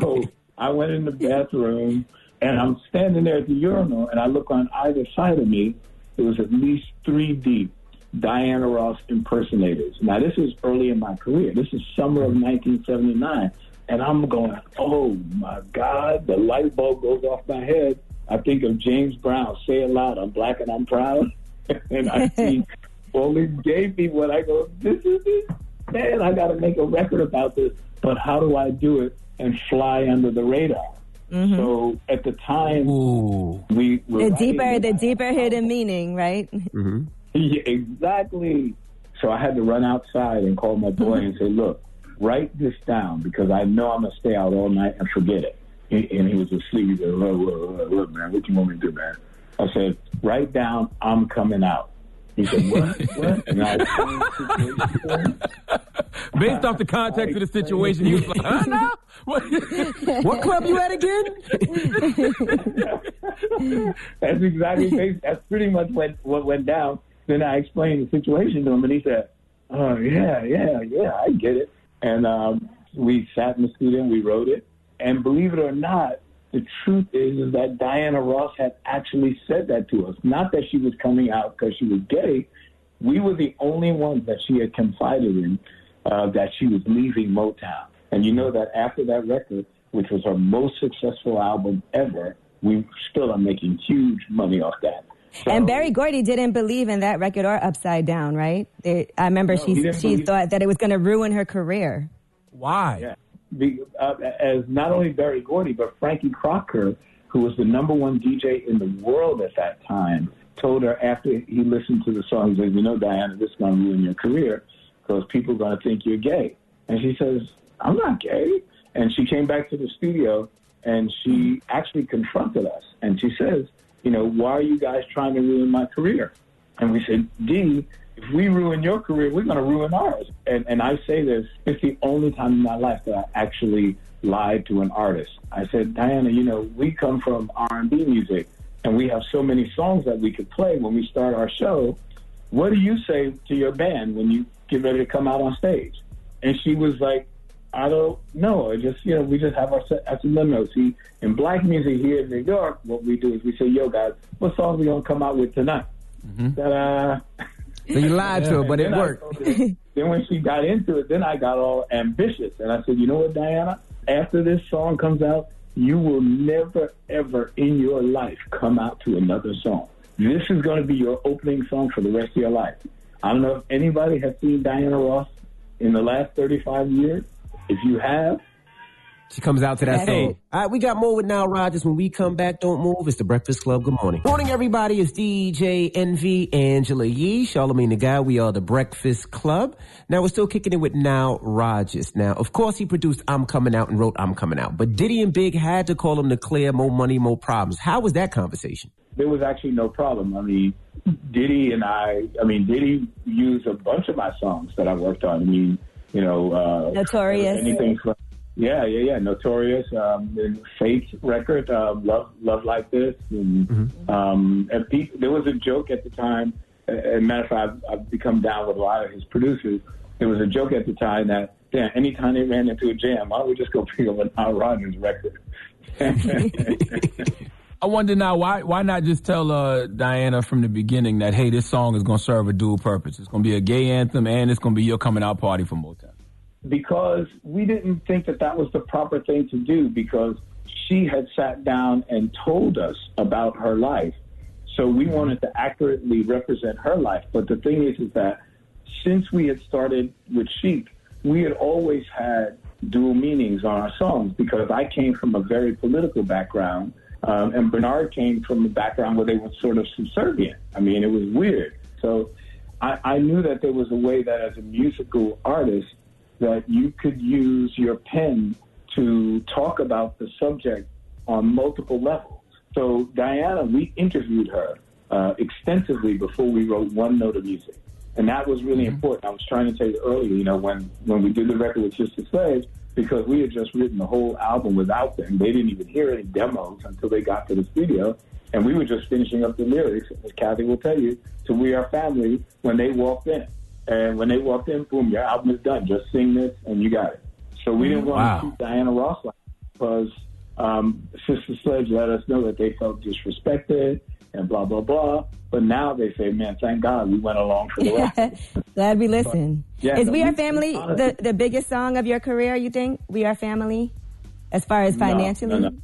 So I went in the bathroom and I'm standing there at the urinal and I look on either side of me. There was at least three deep Diana Ross impersonators. Now this is early in my career. This is summer of 1979, and I'm going, oh my God! The light bulb goes off my head. I think of James Brown. Say it loud. I'm black and I'm proud. and I see these gay people, and I go, this is it. Man, I got to make a record about this. But how do I do it and fly under the radar? So at the time, we were The deeper, the deeper hidden meaning, right? Mm-hmm. Yeah, exactly. So I had to run outside and call my boy and say, "Look, write this down because I know I'm gonna stay out all night and forget it." And and he was asleep. He said, "Look, look, look, look, man, what you want me to do, man?" I said, "Write down, I'm coming out." He said, "What? what?" And I explained the situation to him. Based off the context of the situation, he was like, huh, no? What, what club you at again? that's exactly that's pretty much what what went down. Then I explained the situation to him, and he said, "Oh yeah, yeah, yeah, I get it." And um, we sat in the studio and we wrote it. And believe it or not, the truth is, is that Diana Ross had actually said that to us. Not that she was coming out because she was gay. We were the only ones that she had confided in uh, that she was leaving Motown. And you know that after that record, which was her most successful album ever, we still are making huge money off that. And Berry Gordy didn't believe in that record or Upside Down, right? They, I remember No, she she believe- thought that it was going to ruin her career. Why? Yeah. Be, uh, as not only Berry Gordy, but Frankie Crocker, who was the number one DJ in the world at that time, told her after he listened to the song, he said, You know, Diana, this is going to ruin your career because people are going to think you're gay. And she says, I'm not gay. And she came back to the studio and she actually confronted us. And she says, You know, why are you guys trying to ruin my career? And we said, D, if we ruin your career, we're going to ruin ours. And, and I say this, it's the only time in my life that I actually lied to an artist. I said, Diana, you know, we come from R&B music, and we have so many songs that we could play when we start our show. What do you say to your band when you get ready to come out on stage? And she was like, I don't know. I just, you know, we just have our set. I said, no. See, in black music here in New York, what we do is we say, yo, guys, what songs we going to come out with tonight? Mm-hmm. Ta-da. So you lied to her, but it worked. her- then when she got into it, then I got all ambitious. And I said, you know what, Diana? After this song comes out, you will never, ever in your life come out to another song. This is going to be your opening song for the rest of your life. I don't know if anybody has seen Diana Ross in the last 35 years. If you have, She comes out to that Hey. song. All right, we got more with Nile Rodgers. When we come back, don't move. It's the Breakfast Club. Good morning. Morning, everybody. It's DJ Envy, Angela Yee, Charlemagne the God. We are the Breakfast Club. Now, we're still kicking it with Nile Rodgers. Now, of course, he produced I'm Coming Out and wrote I'm Coming Out. But Diddy and Big had to call him to clear more money, more problems. How was that conversation? there was actually no problem. I mean, Diddy and I, I mean, Diddy used a bunch of my songs that I worked on. I mean, you know, uh, Notorious. anything from, yeah, yeah, yeah, Notorious, um, the Faith record, um, Love, Love Like This. And, um, and pe- there was a joke at the time, uh, as matter of fact, I've, I've become down with a lot of his producers. There was a joke at the time that, damn, anytime they ran into a jam, why don't we just go pick up a Nile Rodgers record? I wonder now why why not just tell uh, Diana from the beginning that hey this song is going to serve a dual purpose. It's going to be a gay anthem and it's going to be your coming out party for Motown. Because we didn't think that that was the proper thing to do because she had sat down and told us about her life. So we wanted to accurately represent her life. But the thing is, is that since we had started with Chic, we had always had dual meanings on our songs because I came from a very political background, um, and Bernard came from a background where they were sort of subservient. I mean, it was weird. So I, I knew that there was a way that as a musical artist that you could use your pen to talk about the subject on multiple levels. So Diana, we interviewed her uh, extensively before we wrote one note of music. And that was really important. I was trying to tell you earlier, you know, when, when we did the record with Sister Sledge, because we had just written the whole album without them. They didn't even hear any demos until they got to the studio. And we were just finishing up the lyrics, as Kathy will tell you, to We Are Family when they walked in. And when they walked in, boom, your album is done. Just sing this and you got it. So we didn't want Wow. to keep Diana Ross like because um, Sister Sledge let us know that they felt disrespected and blah, blah, blah. But now they say, man, thank God we went along for the ride. Glad we listened. Yeah, Is no, We Are we- Family the, the biggest song of your career, you think? We Are Family? As far as financially? no, no.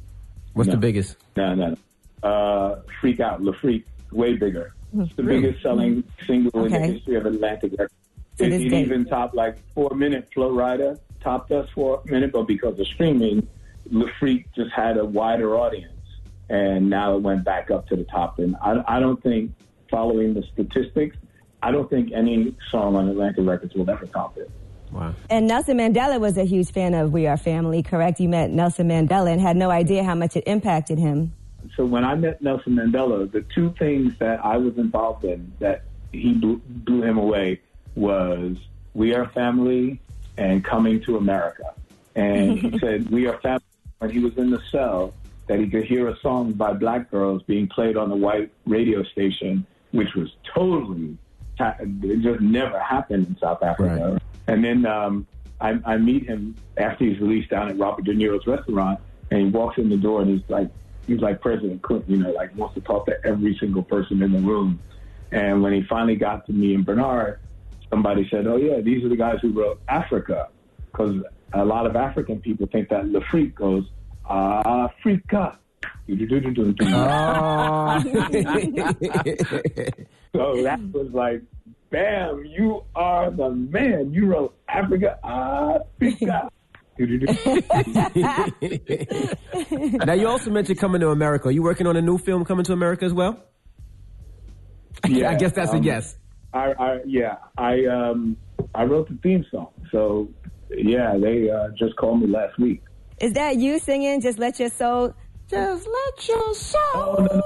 What's the biggest? No, no, no. Uh, Freak Out, Le Freak, way bigger. It's the Really? biggest selling single in the history of Atlantic Records. To It, this it even topped like four minute Flo Rida, topped us for a minute, but because of streaming, Le Freak just had a wider audience. And now it went back up to the top. And I, I don't think, following the statistics, I don't think any song on Atlantic Records will ever top it. Wow. And Nelson Mandela was a huge fan of We Are Family, correct? You met Nelson Mandela and had no idea how much it impacted him. So when I met Nelson Mandela, the two things that I was involved in that he blew, blew him away was We Are Family and Coming to America. And he said, We Are Family, when he was in the cell, that he could hear a song by black girls being played on the white radio station, which was totally, it just never happened in South Africa. And then um, I, I meet him after he's released down at Robert De Niro's restaurant, and he walks in the door and he's like, he's like President Clinton, you know, like wants to talk to every single person in the room. And when he finally got to me and Bernard, somebody said, "Oh yeah, these are the guys who wrote Africa," because a lot of African people think that Freak goes Africa. Ah. so that was like, bam, you are the man. You wrote Africa, Africa. Now you also mentioned coming to America. Are you working on a new film coming to America as well? Yeah, I guess that's a um, yes. I, I yeah, I um I wrote the theme song. So yeah, they uh, just called me last week. Is that you singing Just Let Your Soul? Just let your soul.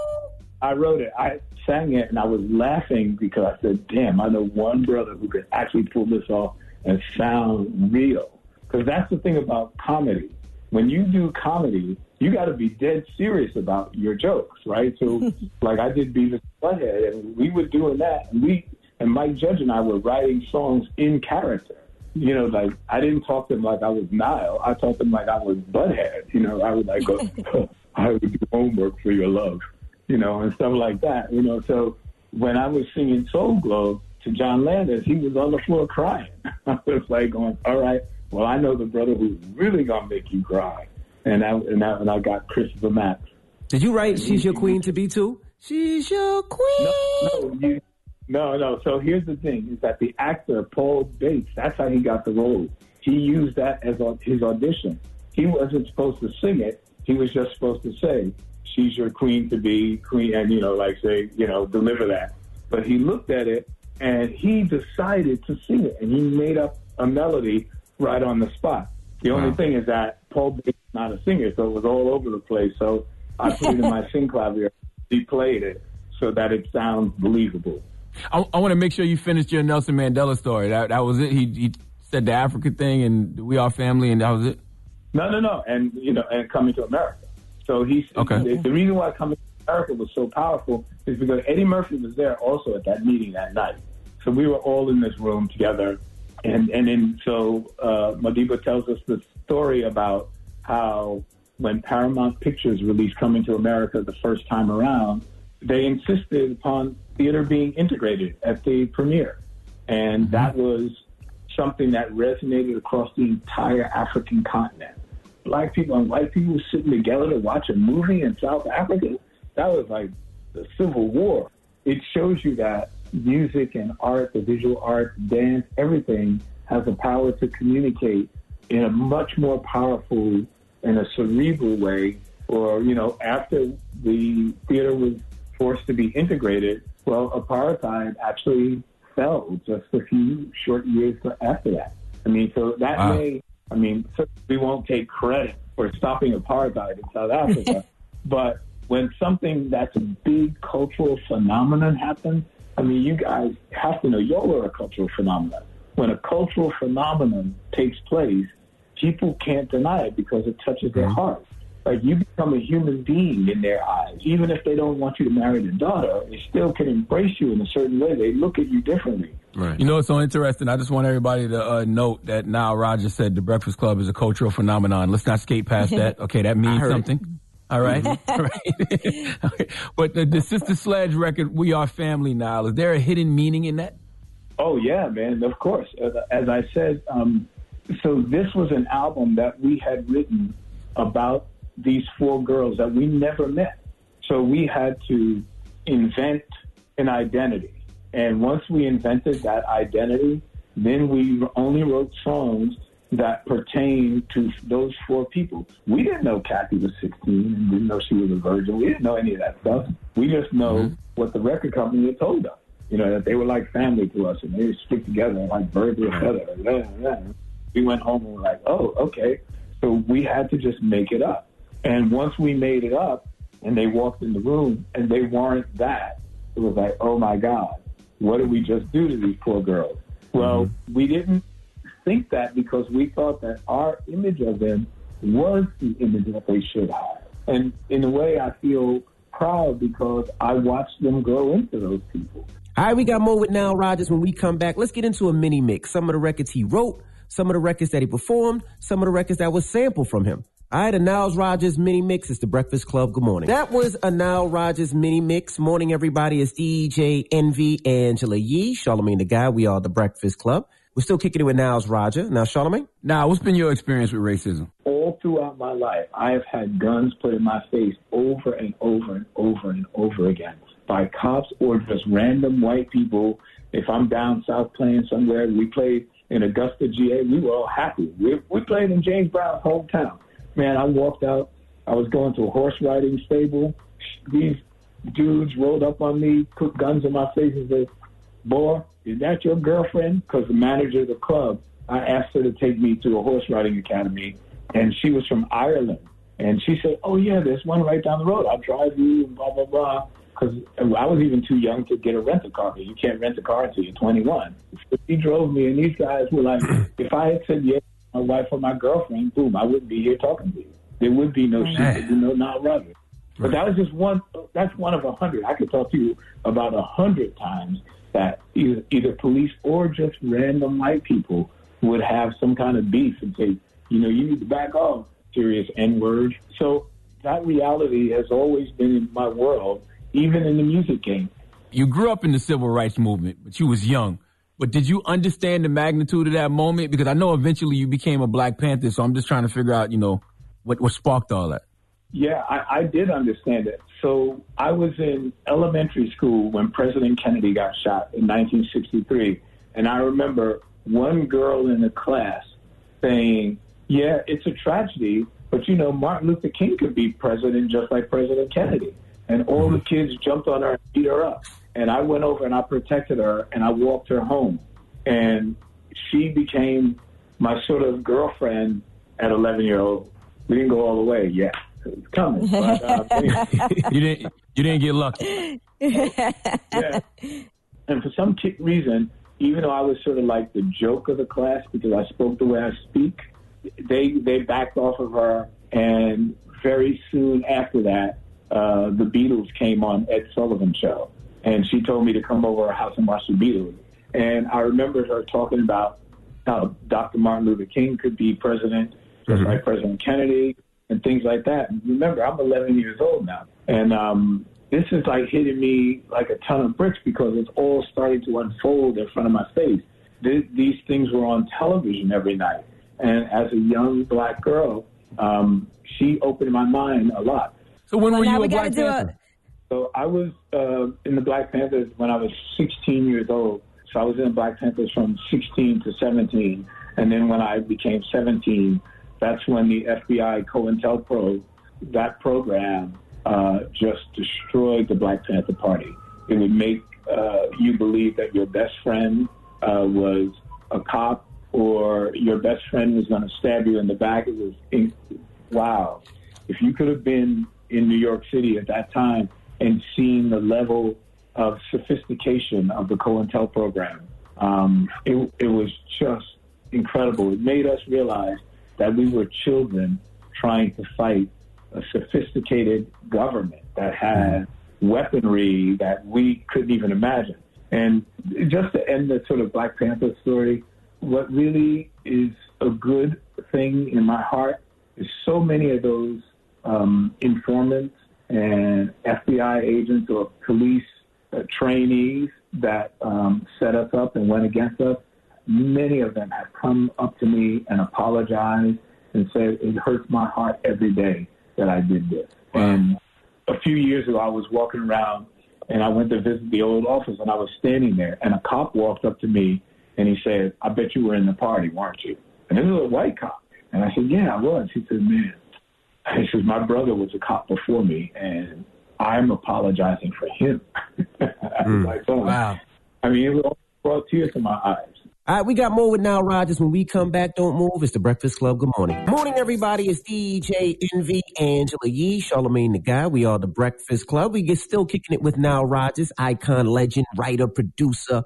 I wrote it. I sang it and I was laughing because I said, "Damn, I know one brother who could actually pull this off and sound real." Because that's the thing about comedy. When you do comedy, you got to be dead serious about your jokes, right? So, like I did Beavis and Butthead, and we were doing that, and we and Mike Judge and I were writing songs in character. You know, like I didn't talk to him like I was Nile. I talked to him like I was Butthead. You know, I would like go, I would do homework for your love, you know, and stuff like that. You know, so when I was singing Soul Glo to John Landis, he was on the floor crying. I was like going, all right, well, I know the brother who's really gonna make you cry, and I and I, and I got Christopher Max. Did you write "She's Your Queen" to be too? She's your queen. No, you, no, no. So here's the thing: is that the actor Paul Bates? That's how he got the role. He used that as au- his audition. He wasn't supposed to sing it. He was just supposed to say, "She's your queen to be queen," and you know, like say, you know, deliver that. But he looked at it and he decided to sing it, and he made up a melody right on the spot. The only thing is that Paul Bates is not a singer, so it was all over the place. So I put it in my Synclavier. He played it so that it sounds believable. I, I want to make sure you finished your Nelson Mandela story. That that was it. He he said the Africa thing and we are family, and that was it. No, no, no, and you know, and coming to America. So he Okay. The, the reason why coming to America was so powerful is because Eddie Murphy was there also at that meeting that night. So we were all in this room together, and and then so uh, Madiba tells us the story about how when Paramount Pictures released Coming to America the first time around, they insisted upon theater being integrated at the premiere, and that was something that resonated across the entire African continent. Black people and white people sitting together to watch a movie in South Africa. That was like the Civil War, it shows you that music and art, the visual art, dance, everything has the power to communicate in a much more powerful and a cerebral way. Or, you know, after the theater was forced to be integrated, well, apartheid actually fell just a few short years after that. I mean, so that Wow. may, I mean, we won't take credit for stopping apartheid in South Africa, but when something that's a big cultural phenomenon happens, I mean, you guys have to know y'all are a cultural phenomenon. When a cultural phenomenon takes place, people can't deny it because it touches their heart. Like you become a human being in their eyes. Even if they don't want you to marry their daughter, they still can embrace you in a certain way. They look at you differently. Right. You know, it's so interesting. I just want everybody to uh, note that Nile Rodgers said the Breakfast Club is a cultural phenomenon. Let's not skate past that. Okay, that means something. it. Something. All right. All right. Okay. But the, the Sister Sledge record, We Are Family Now, is there a hidden meaning in that? Oh yeah, man. Of course. As- As I said, um, so this was an album that we had written about these four girls that we never met. So we had to invent an identity, and once we invented that identity, then we only wrote songs that pertain to those four people. We didn't know Kathy was 16 and didn't know she was a virgin. We didn't know any of that stuff. We just know mm-hmm. what the record company had told us. You know, that they were like family to us and they stick together like birds with a feather. We went home and were like, oh, okay. So we had to just make it up. And once we made it up and they walked in the room and they weren't that, it was like, oh my God, what did we just do to these poor girls? Well, mm-hmm. we didn't think that because we thought that our image of them was the image that they should have. And in a way, I feel proud because I watched them grow into those people. All right, we got more with Nile Rodgers when we come back. Let's get into a mini mix. Some of the records he wrote, some of the records that he performed, some of the records that was sampled from him. All right, a Niles Rogers mini mix. It's the Breakfast Club. Good morning. That was a Nile Rodgers mini mix. Morning, everybody. It's DJ Envy, Angela Yee, Charlemagne the God. We are the Breakfast Club. We're still kicking it with Nile Rodgers. Now, Charlemagne? Now, what's been your experience with racism? All throughout my life, I have had guns put in my face over and over and over and over again by cops or just random white people. If I'm down south playing somewhere, we played in Augusta, GA, we were all happy. We, we played in James Brown's hometown. Man, I walked out. I was going to a horse riding stable. These dudes rolled up on me, put guns in my face, and said, "Boy, is that your girlfriend?" Because the manager of the club, I asked her to take me to a horse riding academy, and she was from Ireland. And she said, "Oh yeah, there's one right down the road. I'll drive you." And blah blah blah. Because I was even too young to get a rental car. You can't rent a car until you're 21. So she drove me, and these guys were like, "If I had said yes, to my wife or my girlfriend, boom, I wouldn't be here talking to you. There would be no shit. There would be no not rugged." But that was just one. That's one of a hundred. I could talk to you about a hundred times that either, police or just random white people would have some kind of beef and say, you know, you need to back off, serious N word. So that reality has always been in my world, even in the music game. You grew up in the civil rights movement, but you was young. But did you understand the magnitude of that moment? Because I know eventually you became a Black Panther, so I'm just trying to figure out, you know, what, what sparked all that. Yeah, I, I did understand it. So I was in elementary school when President Kennedy got shot in 1963. And I remember one girl in the class saying, Yeah, it's a tragedy, but you know, Martin Luther King could be president just like President Kennedy. And all the kids jumped on her and beat her up. And I went over and I protected her and I walked her home. And she became my sort of girlfriend at 11 year old. We didn't go all the way yet. It was coming. But, uh, you didn't you didn't get lucky. yeah. And for some ki- reason, even though I was sort of like the joke of the class because I spoke the way I speak, they they backed off of her. And very soon after that, uh, the Beatles came on Ed Sullivan show, and she told me to come over to her house and watch the Beatles. And I remember her talking about how Dr. Martin Luther King could be president, just like President Kennedy, and things like that. And remember, I'm 11 years old now, and um, this is like hitting me like a ton of bricks because it's all starting to unfold in front of my face. Th- these things were on television every night, and as a young black girl, um, she opened my mind a lot. So when were now you a gotta Black Panther? a So I was uh, in the Black Panthers when I was 16 years old. So I was in the Black Panthers from 16 to 17. And then when I became 17, that's when the FBI COINTELPRO, that program, uh, just destroyed the Black Panther Party. It would make uh, you believe that your best friend uh, was a cop or your best friend was going to stab you in the back. It was, wow. If you could have been in New York City at that time and seen the level of sophistication of the COINTEL program, um, it, it was just incredible. It made us realize that we were children trying to fight a sophisticated government that had weaponry that we couldn't even imagine. And just to end the sort of Black Panther story, what really is a good thing in my heart is so many of those um, informants and FBI agents or police uh, trainees that um, set us up and went against us, many of them have come up to me and apologized and said, it hurts my heart every day that I did this. And a few years ago, I was walking around and I went to visit the old office and I was standing there and a cop walked up to me and he said, I bet you were in the party, weren't you? And this was a white cop. And I said, yeah, I was. He said, man, he says, my brother was a cop before me and I'm apologizing for him. I was hmm. like, oh, Wow. I mean, it brought tears to my eyes. All right, we got more with Nile Rodgers. When we come back, don't move. It's the Breakfast Club. Good morning. Morning, everybody. It's DJ Envy, Angela Yee, Charlemagne the God. We are the Breakfast Club. We get still kicking it with Nile Rodgers, icon, legend, writer, producer,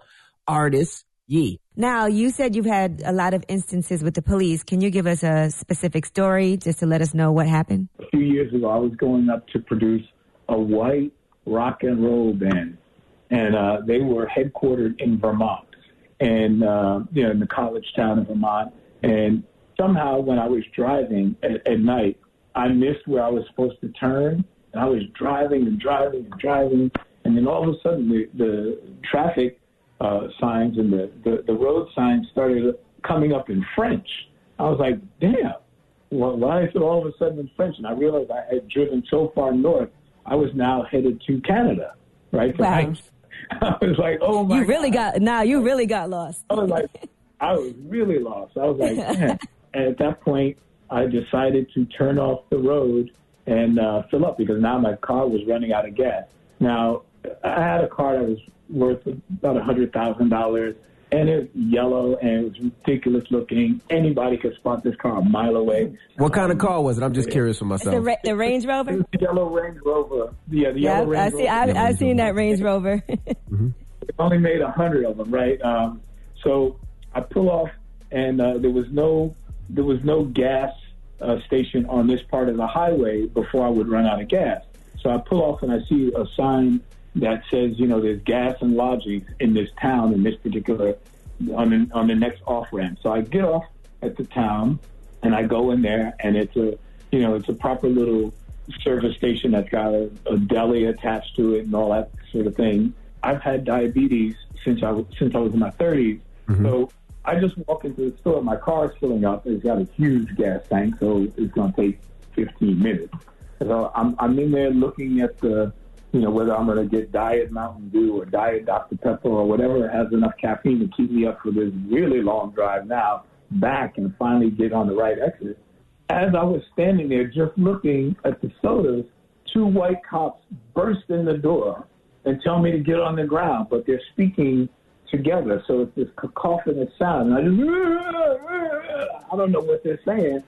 artist, Yee. Now, you said you've had a lot of instances with the police. Can you give us a specific story just to let us know what happened? a few years ago, I was going up to produce a white rock and roll band, and uh, they were headquartered in Vermont, and uh, you know, in the college town of Vermont. And somehow, when I was driving at, at night, I missed where I was supposed to turn, and I was driving and driving and driving, and then all of a sudden, the, the traffic uh, signs and the, the the road signs started coming up in French. I was like, damn well, why is it all of a sudden in French? And I realized I had driven so far north, I was now headed to Canada, right? Wow. I, I was like, oh my You really got, now you really got lost. I was like, I was really lost. I was like, man. And at that point, I decided to turn off the road and uh, fill up because now my car was running out of gas. Now, I had a car that was worth about a hundred thousand dollars, and it was yellow and it was ridiculous looking. Anybody could spot this car a mile away. What kind of car was it? I'm just curious for The, myself. Ra- the Range Rover? The yellow Range Rover. Yeah, the Yeah, yellow I Range see. Rover. I, I've seen that Range Rover. They only made a hundred of them, right? Um, so I pull off, and uh, there was no there was no gas uh, station on this part of the highway before I would run out of gas. So I pull off, and I see a sign that says, you know, there's gas and lodging in this town in this particular on the, on the next off ramp. So I get off at the town, and I go in there, and it's a you know it's a proper little service station that's got a, a deli attached to it and all that sort of thing. I've had diabetes since I was since I was in my 30s, mm-hmm. so I just walk into the store. My car's filling up. It's got a huge gas tank, so it's going to take 15 minutes. So I'm I'm in there looking at the you know whether I'm going to get Diet Mountain Dew or Diet Dr Pepper or whatever has enough caffeine to keep me up for this really long drive now back and finally get on the right exit. As I was standing there just looking at the sodas, two white cops burst in the door and tell me to get on the ground, but they're speaking together, so it's this cacophonous sound. And I just, I don't know what they're saying.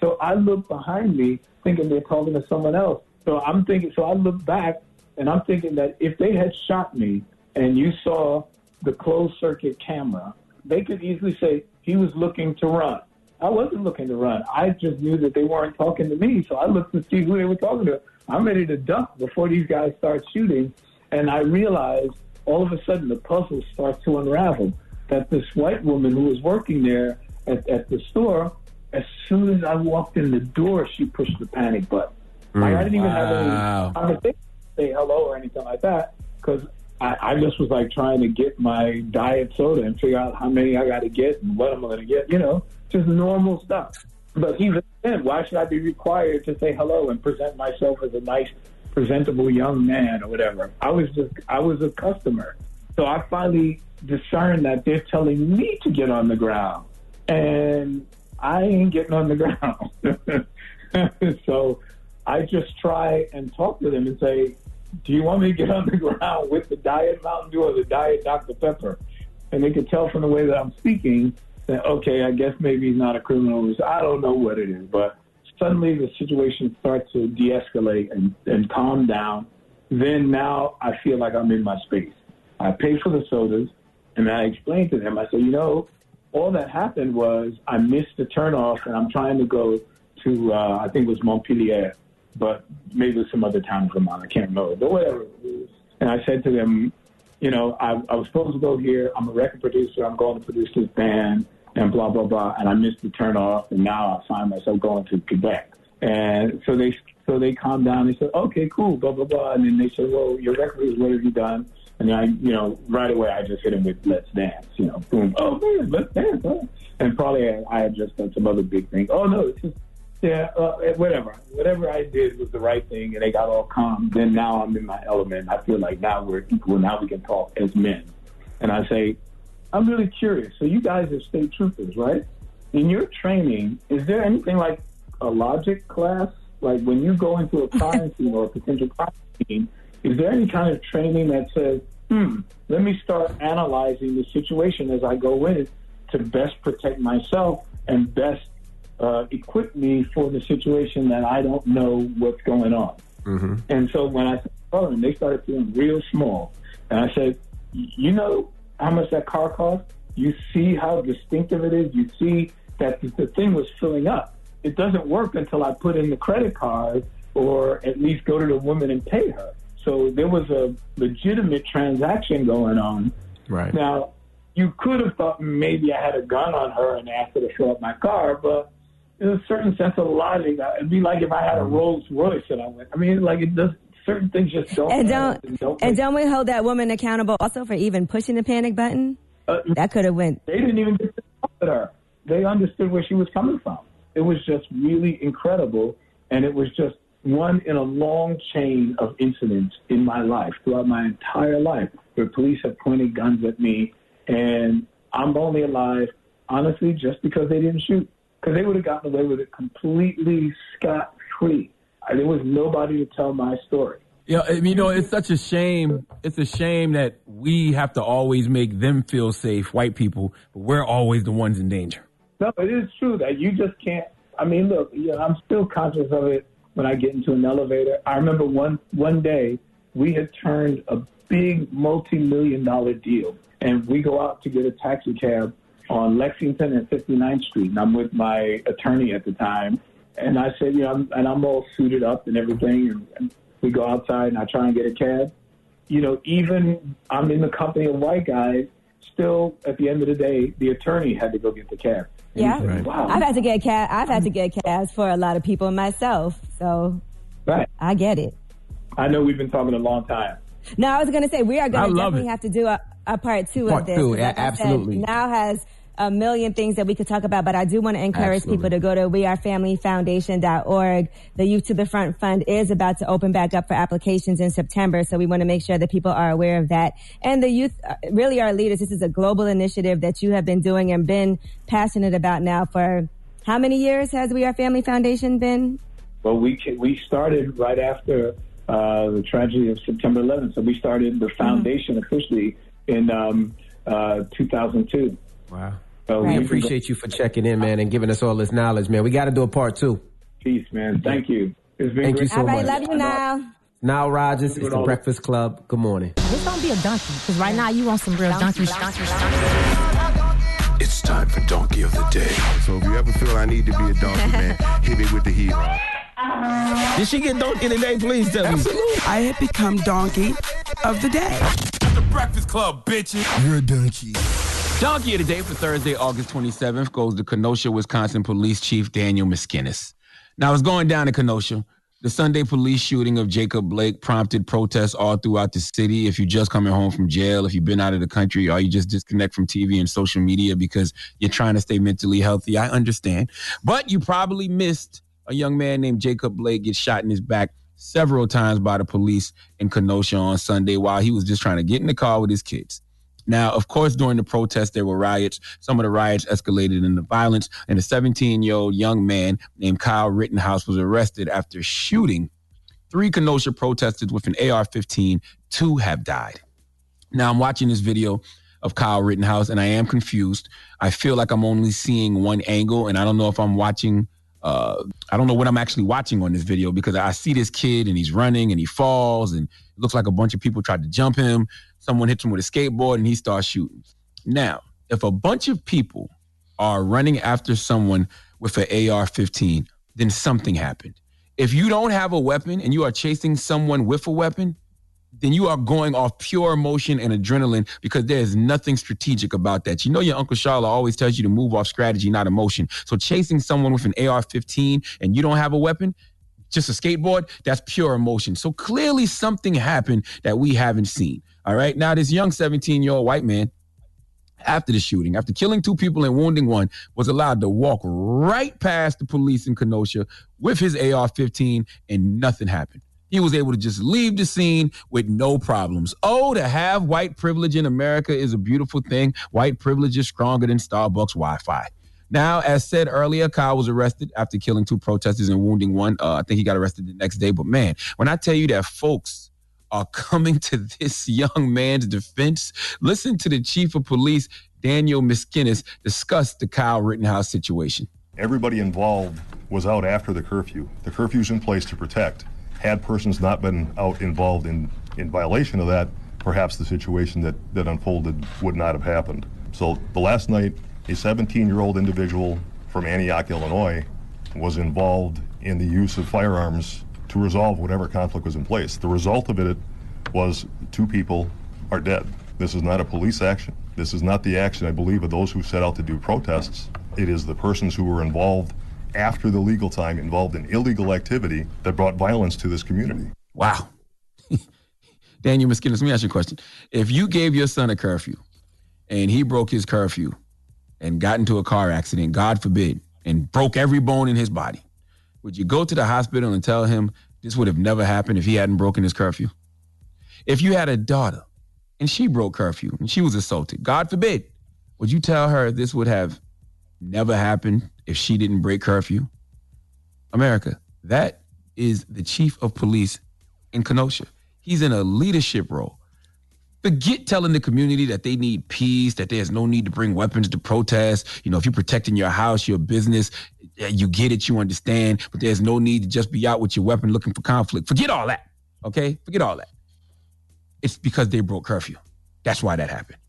So I look behind me, thinking they're talking to someone else. So I'm thinking, so I look back, and I'm thinking that if they had shot me, and you saw the closed circuit camera, they could easily say he was looking to run. I wasn't looking to run. I just knew that they weren't talking to me, so I looked to see who they were talking to. I'm ready to duck before these guys start shooting, and I realized all of a sudden the puzzle starts to unravel. That this white woman who was working there at, at the store, as soon as I walked in the door, she pushed the panic button. Like I didn't even have any conversation say hello or anything like that because I, I just was like trying to get my diet soda and figure out how many I got to get and what I'm going to get. You know, just normal stuff. But even then, why should I be required to say hello and present myself as a nice presentable young man or whatever. I was just I was a customer. So I finally discerned that they're telling me to get on the ground. And I ain't getting on the ground. so I just try and talk to them and say, Do you want me to get on the ground with the diet Mountain Dew or the diet Dr. Pepper? And they could tell from the way that I'm speaking that okay, I guess maybe he's not a criminal. I don't know what it is, but suddenly the situation starts to de-escalate and, and calm down. Then now I feel like I'm in my space. I pay for the sodas, and I explained to them. I said, you know, all that happened was I missed the turnoff, and I'm trying to go to uh, I think it was Montpelier, but maybe some other town in Vermont. I can't remember, but whatever. And I said to them, you know, I, I was supposed to go here. I'm a record producer. I'm going to produce this band and blah blah blah. And I missed the turn off, and now I find myself going to Quebec. And so they so they calmed down. They said, okay, cool, blah blah blah. And then they said, well, your record is what have you done? And I, you know, right away I just hit him with Let's Dance. You know, boom, oh man, Let's Dance. Huh? And probably I, I had just done some other big thing. Oh no, it's just yeah, uh, whatever. Whatever I did was the right thing, and they got all calm. Then now I'm in my element. I feel like now we're equal. Now we can talk as men. And I say, I'm really curious. So you guys are state troopers, right? In your training, is there anything like a logic class? Like when you go into a crime scene or a potential crime scene, is there any kind of training that says, hmm, let me start analyzing the situation as I go in to best protect myself and best uh, equip me for the situation that I don't know what's going on? Mm-hmm. And so when I started, they started feeling real small. And I said, you know how much that car cost? You see how distinctive it is? You see that the thing was filling up. It doesn't work until I put in the credit card or at least go to the woman and pay her. So there was a legitimate transaction going on. Right. Now, you could have thought maybe I had a gun on her and asked her to fill up my car, but there's a certain sense of logic. It'd be like if I had a Rolls Royce and I went. I mean, like it does. Certain things just don't. And don't, and don't, and don't we hold that woman accountable also for even pushing the panic button? Uh, that could have went. They didn't even get to talk with her. They understood where she was coming from. It was just really incredible, and it was just one in a long chain of incidents in my life throughout my entire life where police have pointed guns at me, and I'm only alive, honestly, just because they didn't shoot. Because they would have gotten away with it completely scot free. There was nobody to tell my story. Yeah, you know, it's such a shame. It's a shame that we have to always make them feel safe, white people, but we're always the ones in danger. No, it is true that you just can't. I mean, look, yeah, I'm still conscious of it when I get into an elevator. I remember one one day we had turned a big multi-million dollar deal, and we go out to get a taxi cab on Lexington and 59th Street, and I'm with my attorney at the time. And I said, you know, I'm, and I'm all suited up and everything, and, and we go outside and I try and get a cab. You know, even I'm in the company of white guys. Still, at the end of the day, the attorney had to go get the cab. And Yeah, he said, wow. I've had to get a cab. I've had to get cabs for a lot of people myself, so Right. I get it. I know we've been talking a long time. No, I was going to say we are going to definitely it. have to do a, a part two Part of this. two, Like a- I said, absolutely. now has a million things that we could talk about, but I do want to encourage Absolutely. people to go to wearefamilyfoundation.org. The Youth to the Front Fund is about to open back up for applications in September, so we want to make sure that people are aware of that. And the youth uh, really are leaders. This is a global initiative that you have been doing and been passionate about now for how many years has We Are Family Foundation been? Well, we we started right after uh, the tragedy of September 11th. So we started the foundation officially in um, uh, 2002. Wow. So We we've appreciate you for checking in, man, and giving us all this knowledge, man. We got to do a part two. Peace, man. Thank you. It's been Thank you great. so All right, much. love you now. Nile Rodgers, it's the Breakfast Club. Good morning. Just don't be a donkey, because right now you want some real donkey. It's time for Donkey of the Day. So if you ever feel I need to be a donkey, man, hit me with the heat. Did she get donkey today? Please tell me. I have become donkey of the day. The Breakfast Club, bitches. You're a donkey. Donkey of the day for Thursday, August 27th goes to Kenosha, Wisconsin Police Chief Daniel Miskinis. Now, it's going down in Kenosha. The Sunday police shooting of Jacob Blake prompted protests all throughout the city. If you're just coming home from jail, if you've been out of the country, or you just disconnect from TV and social media because you're trying to stay mentally healthy, I understand. But you probably missed a young man named Jacob Blake get shot in his back several times by the police in Kenosha on Sunday while he was just trying to get in the car with his kids. Now, of course, during the protest, there were riots. Some of the riots escalated into violence, and a 17 year old young man named Kyle Rittenhouse was arrested after shooting three Kenosha protesters with an AR 15. Two have died. Now, I'm watching this video of Kyle Rittenhouse, and I am confused. I feel like I'm only seeing one angle, and I don't know if I'm watching. Uh, I don't know what I'm actually watching on this video because I see this kid and he's running and he falls and it looks like a bunch of people tried to jump him. Someone hits him with a skateboard and he starts shooting. Now, if a bunch of people are running after someone with an AR 15, then something happened. If you don't have a weapon and you are chasing someone with a weapon, then you are going off pure emotion and adrenaline because there is nothing strategic about that. You know, your Uncle Charlotte always tells you to move off strategy, not emotion. So chasing someone with an AR 15 and you don't have a weapon, just a skateboard, that's pure emotion. So clearly something happened that we haven't seen. All right. Now, this young 17 year old white man, after the shooting, after killing two people and wounding one, was allowed to walk right past the police in Kenosha with his AR 15 and nothing happened. He was able to just leave the scene with no problems. Oh, to have white privilege in America is a beautiful thing. White privilege is stronger than Starbucks Wi Fi. Now, as said earlier, Kyle was arrested after killing two protesters and wounding one. Uh, I think he got arrested the next day. But man, when I tell you that folks are coming to this young man's defense, listen to the chief of police, Daniel Miskinis, discuss the Kyle Rittenhouse situation. Everybody involved was out after the curfew. The curfew's in place to protect. Had persons not been out involved in, in violation of that, perhaps the situation that, that unfolded would not have happened. So the last night, a 17 year old individual from Antioch, Illinois, was involved in the use of firearms to resolve whatever conflict was in place. The result of it was two people are dead. This is not a police action. This is not the action, I believe, of those who set out to do protests. It is the persons who were involved after the legal time involved in illegal activity that brought violence to this community. Wow. Daniel Miskinis, let me ask you a question. If you gave your son a curfew and he broke his curfew and got into a car accident, God forbid, and broke every bone in his body, would you go to the hospital and tell him this would have never happened if he hadn't broken his curfew? If you had a daughter and she broke curfew and she was assaulted, God forbid, would you tell her this would have never happened if she didn't break curfew? America, that is the chief of police in Kenosha. He's in a leadership role. Forget telling the community that they need peace, that there's no need to bring weapons to protest. You know, if you're protecting your house, your business, you get it, you understand, but there's no need to just be out with your weapon looking for conflict. Forget all that. Okay? Forget all that. It's because they broke curfew. That's why that happened.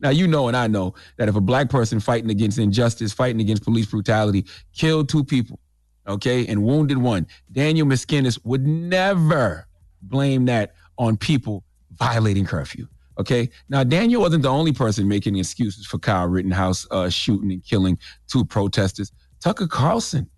Now, you know, and I know that if a black person fighting against injustice, fighting against police brutality, killed two people, okay, and wounded one, Daniel Miskinis would never blame that on people violating curfew. Okay. Now, Daniel wasn't the only person making excuses for Kyle Rittenhouse uh, shooting and killing two protesters. Tucker Carlson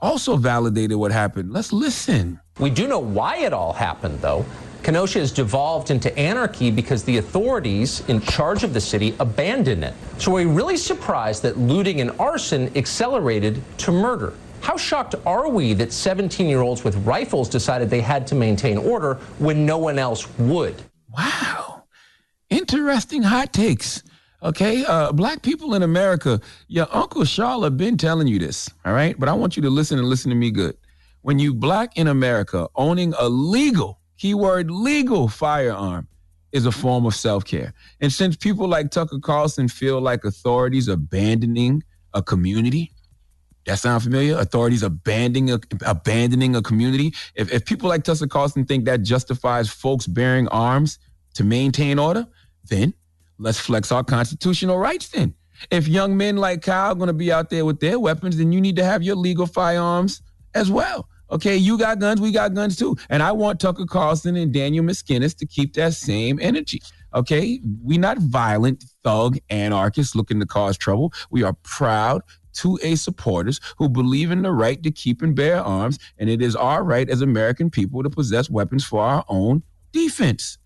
also validated what happened. Let's listen. We do know why it all happened, though. Kenosha has devolved into anarchy because the authorities in charge of the city abandoned it. So we're really surprised that looting and arson accelerated to murder. How shocked are we that 17 year olds with rifles decided they had to maintain order when no one else would? Wow. Interesting hot takes. Okay, uh, black people in America, your Uncle Charlotte been telling you this, all right? But I want you to listen and listen to me good. When you black in America, owning a legal, keyword legal firearm is a form of self-care. And since people like Tucker Carlson feel like authorities abandoning a community, that sound familiar? Authorities abandoning a, abandoning a community. If, if people like Tucker Carlson think that justifies folks bearing arms to maintain order, then let's flex our constitutional rights then. If young men like Kyle are going to be out there with their weapons, then you need to have your legal firearms as well. Okay, you got guns, we got guns too. And I want Tucker Carlson and Daniel Miskinis to keep that same energy. Okay, we not violent thug anarchists looking to cause trouble. We are proud 2A supporters who believe in the right to keep and bear arms, and it is our right as American people to possess weapons for our own defense.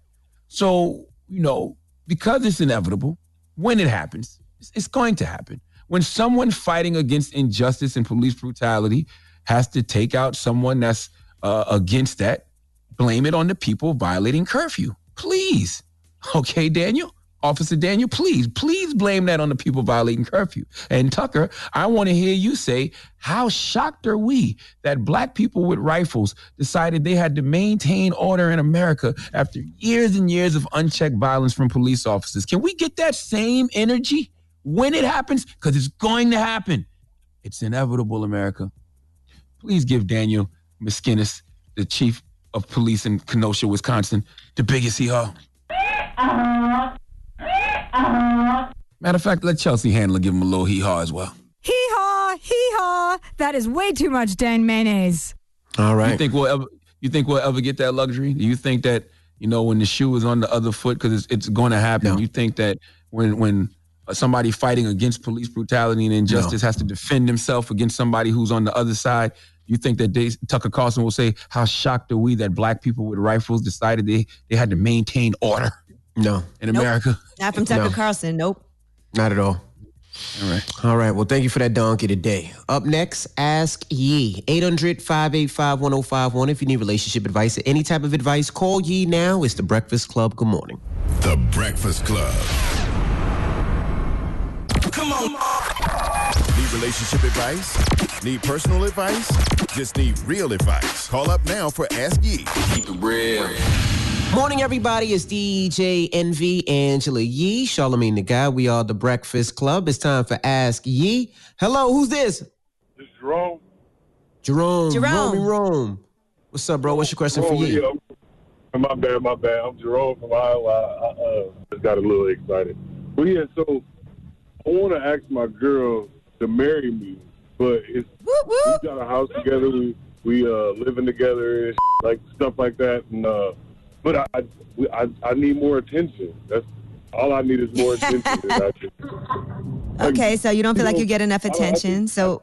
So, you know, because it's inevitable, when it happens, it's going to happen. When someone fighting against injustice and police brutality has to take out someone that's uh, against that, blame it on the people violating curfew. Please. Okay, Daniel? Officer Daniel, please, please blame that on the people violating curfew. And Tucker, I want to hear you say, how shocked are we that black people with rifles decided they had to maintain order in America after years and years of unchecked violence from police officers? Can we get that same energy when it happens? Because it's going to happen. It's inevitable, America. Please give Daniel Miskinis, the chief of police in Kenosha, Wisconsin, the biggest hee haw. Uh-huh. Uh-huh. Matter of fact, let Chelsea Handler give him a little hee haw as well. Hee haw, hee haw. That is way too much Dan mayonnaise. All right. You think we'll ever? You think we'll ever get that luxury? Do you think that you know when the shoe is on the other foot because it's, it's going to happen? You think that when when somebody fighting against police brutality and injustice has to defend himself against somebody who's on the other side? You think that they, Tucker Carlson will say, "How shocked are we that black people with rifles decided they they had to maintain order?" No, in America. Not from Tucker No. Carlson. Nope. Not at all. All right. All right. Well, thank you for that donkey today. Up next, Ask Yee. 800 585 1051. If you need relationship advice or any type of advice, call Yee now. It's the Breakfast Club. Good morning. The Breakfast Club. Come on. Need relationship advice? Need personal advice? Just need real advice. Call up now for Ask Ye. Keep it real. Morning, everybody. It's DJ Envy Angela Yee, Charlemagne the God. We are the Breakfast Club. It's time for Ask Yee. Hello, who's this? This is Jerome. Jerome. Jerome. Rome. Rome. What's up, bro? What's your question for Jerome, Yee? yeah, My bad, my bad. I'm Jerome from Iowa. I, I uh, just got a little excited. But yeah, so I want to ask my girl to marry me, but it's we got a house together. We we uh living together, and like stuff like that. And uh, but I I, I I need more attention. That's all I need is more attention. I just- Okay, so you don't feel like you get enough I don't- I attention. So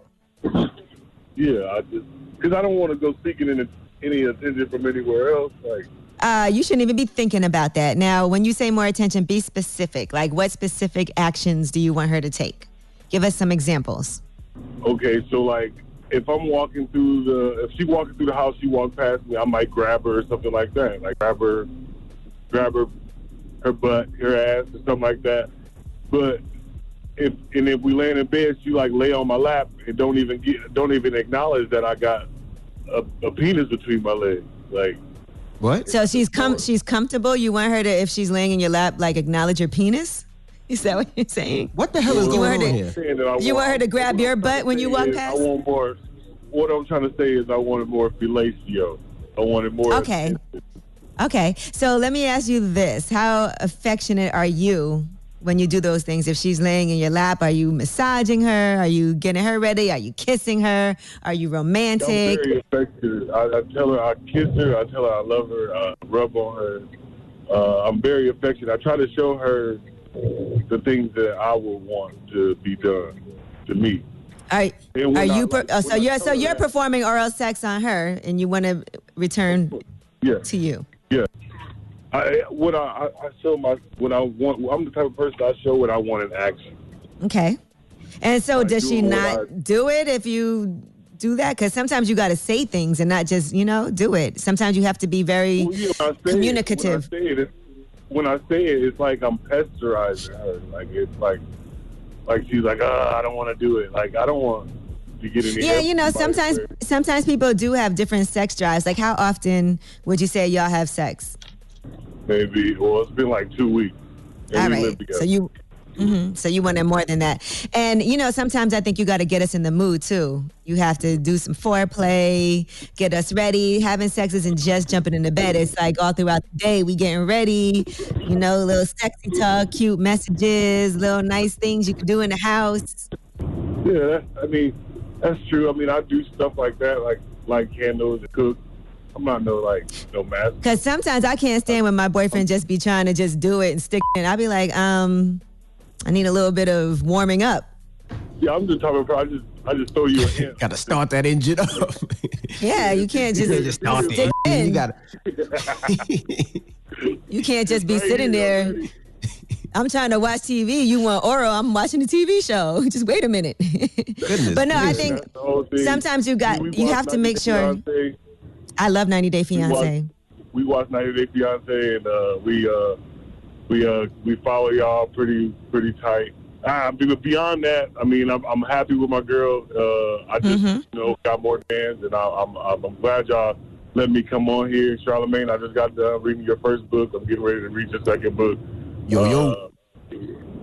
yeah, I just because I don't want to go seeking any, any attention from anywhere else. Like. uh, you shouldn't even be thinking about that. Now, when you say more attention, be specific. Like, what specific actions do you want her to take? Give us some examples. Okay, so like if I'm walking through the if she walking through the house, she walk past me, I might grab her or something like that. Like grab her grab her her butt, her ass or something like that. But if and if we lay in bed, she like lay on my lap and don't even get don't even acknowledge that I got a, a penis between my legs. Like What? So she's com- she's comfortable. You want her to, if she's laying in your lap, like acknowledge your penis. Is that what you're saying? What the hell is you going on to, here? saying that I You want her to grab your butt when you walk past? I want more what I'm trying to say is I wanted more fellatio. I wanted more Okay. Okay. So let me ask you this: How affectionate are you when you do those things? If she's laying in your lap, are you massaging her? Are you getting her ready? Are you kissing her? Are you romantic? I'm romantic? very affectionate. I, I tell her I kiss her. I tell her I love her. I rub on her. Uh, I'm very affectionate. I try to show her the things that I would want to be done to me. Are, are uh, when you? like- Per- oh, so you're so you're that- performing oral sex on her, and you want to return Yeah. to you. Yeah. I what I, I show my what I want. I'm the type of person I show what I want in action. Okay. And so, does she not I- do it if you do that? Because sometimes you got to say things and not just you know do it. Sometimes you have to be very Well, yeah, when communicative. It, when, I say it, it's, when I say it, it's like I'm pasteurizing her. Like it's like like she's like, ah, I don't want to do it. Like I don't want to get any. Yeah, you know, sometimes sometimes people do have different sex drives. Like, how often would you say y'all have sex? maybe. Well, it's been like two weeks. All we right. So you, mhm. so you wanted more than that. And you know, sometimes I think you got to get us in the mood too. You have to do some foreplay, get us ready. Having sex isn't just jumping into bed. It's like all throughout the day, we getting ready. You know, little sexy talk, cute messages, little nice things you can do in the house. Yeah, that, I mean, that's true. I mean, I do stuff like that, like like candles and cook. I'm not no like no master. Cause sometimes I can't stand when my boyfriend just be trying to just do it and stick it. I'll be like, um, I need a little bit of warming up. Yeah, I'm just talking about. I just I just throw you a hint. Got to start that engine up. Yeah, you can't just, You just start the engine. in. You gotta. You can't just be sitting there. I'm trying to watch TV. You want oral? I'm watching a TV show. Just wait a minute. Goodness but no, I think That's the whole thing. sometimes you got We you have to make sure. Beyonce. I love 90 Day Fiance. we watch 90 Day Fiance, and uh, we uh, we uh, we follow y'all pretty pretty tight. Ah, but beyond that, I mean, I'm, I'm happy with my girl. Uh, I just Mm-hmm. you know got more fans, and I, I'm, I'm I'm glad y'all let me come on here, Charlemagne. I just got done reading your first book. I'm getting ready to read your second book. Yo, yo. Uh,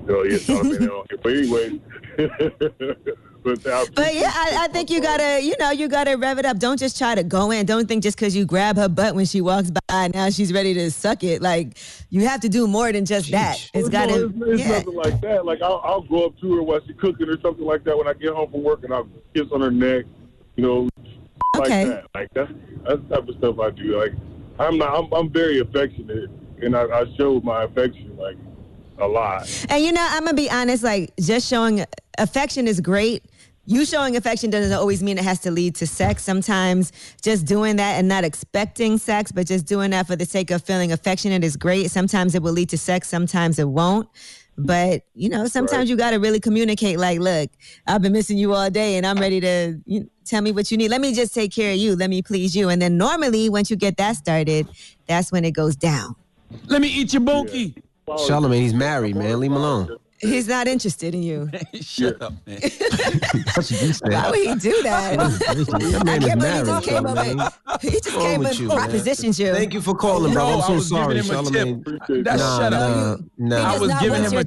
yo, yeah, Charlemagne on here. But anyway, but, I But yeah, I, I think you gotta, you know, you gotta rev it up. Don't just try to go in. Don't think just because you grab her butt when she walks by, now she's ready to suck it. Like you have to do more than just that. It's gotta, it's, it's yeah. nothing like that. Like I'll, I'll go up to her while she's cooking or something like that when I get home from work, and I'll kiss on her neck, you know, like Okay. that. Like that's that's the type of stuff I do. Like I'm not, I'm, I'm very affectionate, and I, I show my affection like a lot. And you know, I'm gonna be honest. Like just showing affection is great. You showing affection doesn't always mean it has to lead to sex. Sometimes just doing that and not expecting sex, but just doing that for the sake of feeling affectionate is great. Sometimes it will lead to sex. Sometimes it won't. But you know, sometimes you got to really communicate. Like, look, I've been missing you all day, and I'm ready to you, tell me what you need. Let me just take care of you. Let me please you. And then normally, once you get that started, that's when it goes down. Let me eat your bunkie. Charlemagne, he's married, man. Leave him alone. He's not interested in you. Shut up, man. Why would he do that? That I man is can't believe he married, just came over. Charlemagne. He just What's wrong came with and you, man? propositioned you. Thank you for calling, bro. No, I'm I so was sorry, giving him a Charlemagne. That's nah, shut up. nah, nah. I was giving him a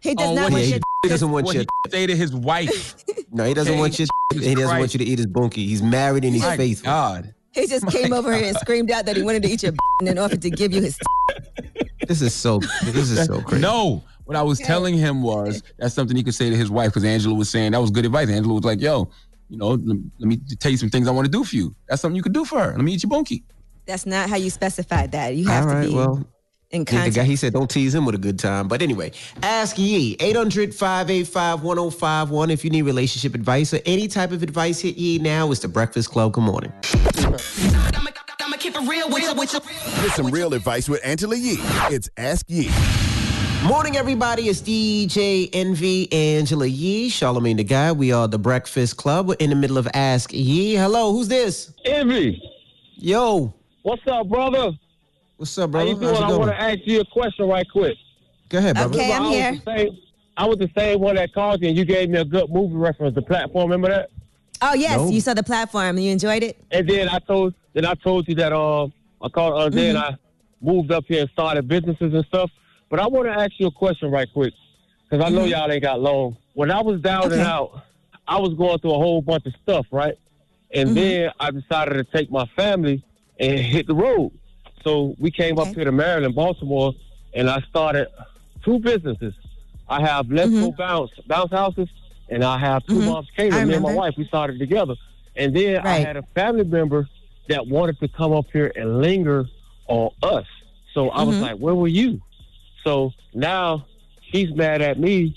He does on not want he, your. He doesn't want what your. he say to his wife. No, he doesn't Okay. want your. He doesn't want you to eat his bunkie. He's married and he's My faithful. God. He just came over here and screamed out that he wanted to eat your and then offered to give you his. This is so. This is so crazy. No. What I was telling him was that's something he could say to his wife because Angela was saying that was good advice. Angela was like, yo, you know, let, let me tell you some things I want to do for you. That's something you could do for her. Let me eat your bunkie. That's not how you specified that. You have All right, to be well, in Yeah, the guy, he said, don't tease him with a good time. But anyway, ask Yee, 800 585 1051. If you need relationship advice or any type of advice, hit Yee now. It's the Breakfast Club. Good morning. Get some real advice with Angela Yee. It's Ask Yee. Morning, everybody. It's DJ Envy, Angela Yee, Charlemagne the God. We are the Breakfast Club. We're in the middle of Ask Yee. Hello, who's this? Envy. Yo. What's up, brother? What's up, How brother? you doing? How's it I want to ask you a question right quick. Go ahead, brother. Okay, I'm I was here. the same- I was the same one that called you, and you gave me a good movie reference. The platform, remember that? Oh yes, No. you saw the platform. And you enjoyed it. And then I told, then I told you that um, I called the other day, and Mm-hmm. I moved up here and started businesses and stuff. But I want to ask you a question right quick, because I know Mhm. y'all ain't got long. When I was down and out, I was going through a whole bunch of stuff, right? And Mhm. then I decided to take my family and hit the road. So we came up here to Maryland, Baltimore, and I started two businesses. I have Let's Go Bounce Bounce Houses, and I have Two Mhm. Moms Catering. Me and my wife, we started together. And then I had a family member that wanted to come up here and linger on us. So I was Mhm. like, where were you? So now she's mad at me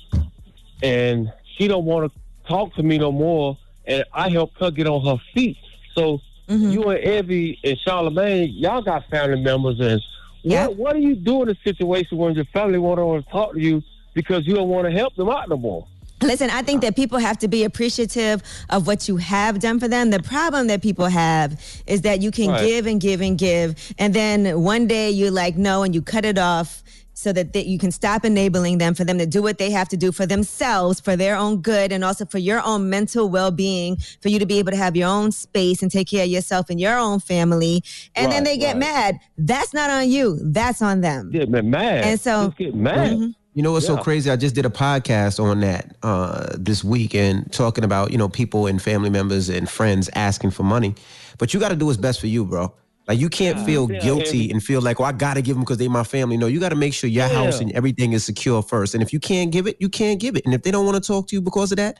and she don't want to talk to me no more. And I helped her get on her feet. So Mhm. you and Envy and Charlemagne, y'all got family members and Yeah. what what do you do in a situation when your family won't want to talk to you because you don't want to help them out no more? Listen, I think that people have to be appreciative of what you have done for them. The problem that people have is that you can Right. give and give and give, and then one day you're like, no, and you cut it off so that they, you can stop enabling them for them to do what they have to do for themselves, for their own good, and also for your own mental well being, for you to be able to have your own space and take care of yourself and your own family. And then they get right. mad. That's not on you, that's on them. Get me mad. And so- Just get mad. Mhm. You know what's so crazy? I just did a podcast on that uh, this week and talking about you know people and family members and friends asking for money, but you got to do what's best for you, bro. Like you can't feel Yeah, guilty and- and feel like, well, I got to give them because they my family. No, you got to make sure your Yeah. house and everything is secure first. And if you can't give it, you can't give it. And if they don't want to talk to you because of that,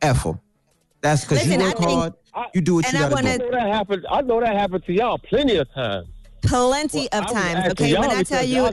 f them. That's because you Listen, I work think- hard. You do what and you got to wanna- I know that happened. I know that happened to y'all plenty of times. Plenty Well, of times. Okay, y'all when I tell you,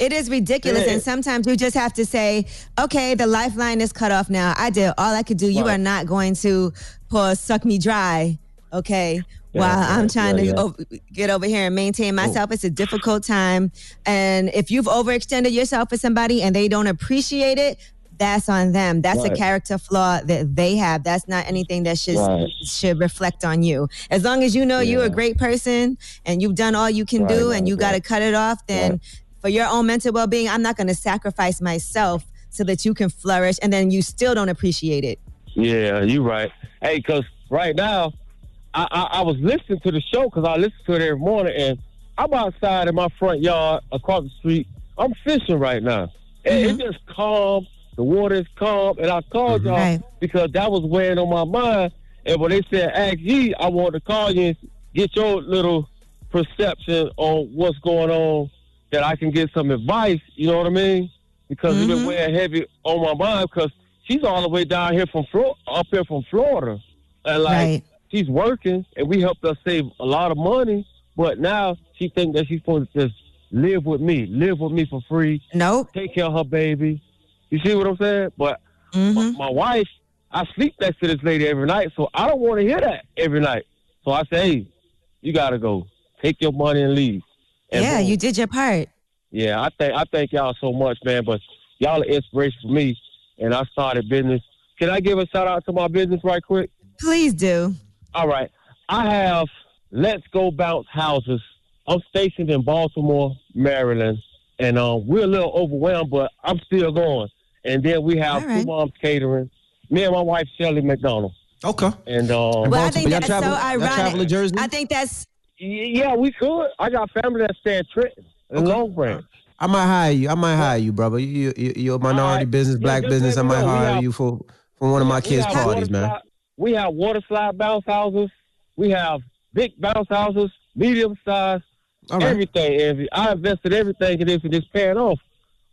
It is ridiculous. Yeah. And sometimes you just have to say, okay, the lifeline is cut off now. I did all I could do. You are not going to pour suck me dry. Okay. While yeah, I'm trying yeah, to yeah. Over, get over here and maintain myself, it's a difficult time. And if you've overextended yourself for somebody and they don't appreciate it, that's on them. That's a character flaw that they have. That's not anything that should Right. should reflect on you. As long as you know you're a great person and you've done all you can Right, do right, and you got to cut it off, then Right. for your own mental well-being, I'm not going to sacrifice myself so that you can flourish and then you still don't appreciate it. Yeah, you're right. Hey, cause right now, I I, I was listening to the show because I listen to it every morning, and I'm outside in my front yard across the street. I'm fishing right now, and it's mm-hmm. just calm. The water is calm, and I called mm-hmm. y'all Right. because that was weighing on my mind. And when they said ask Yee, I wanted to call you and get your little perception on what's going on, that I can get some advice. You know what I mean? Because it's been mm-hmm. weighing heavy on my mind because she's all the way down here from Flor- up here from Florida, and like Right. She's working, and we helped her save a lot of money. But now she think that she's supposed to just live with me, live with me for free. Nope. Take care of her baby. You see what I'm saying? But mm-hmm. my, my wife, I sleep next to this lady every night, so I don't want to hear that every night. So I say, hey, you gotta go. Take your money and leave. And yeah, boom. you did your part. Yeah, I thank I thank y'all so much, man. But y'all are inspiration for me, and I started business. Can I give a shout out to my business right quick? Please do. All right, I have Let's Go Bounce Houses. I'm stationed in Baltimore, Maryland, and um, we're a little overwhelmed, but I'm still going. And then we have All right. Two Moms Catering. Me and my wife Shelly McDonald. Okay. And um, Well, I think that's so ironic. I think that's Yeah, we could. I got family that stay in Trenton and Long Branch. I might hire you. I might hire you, brother. You, you, you're a minority business, black just business. I might hire have- you for, for one of my kids' parties, man. slide- we have water slide bounce houses. We have big bounce houses, medium size, All right. everything. Envy. I invested everything in this and it's paying off.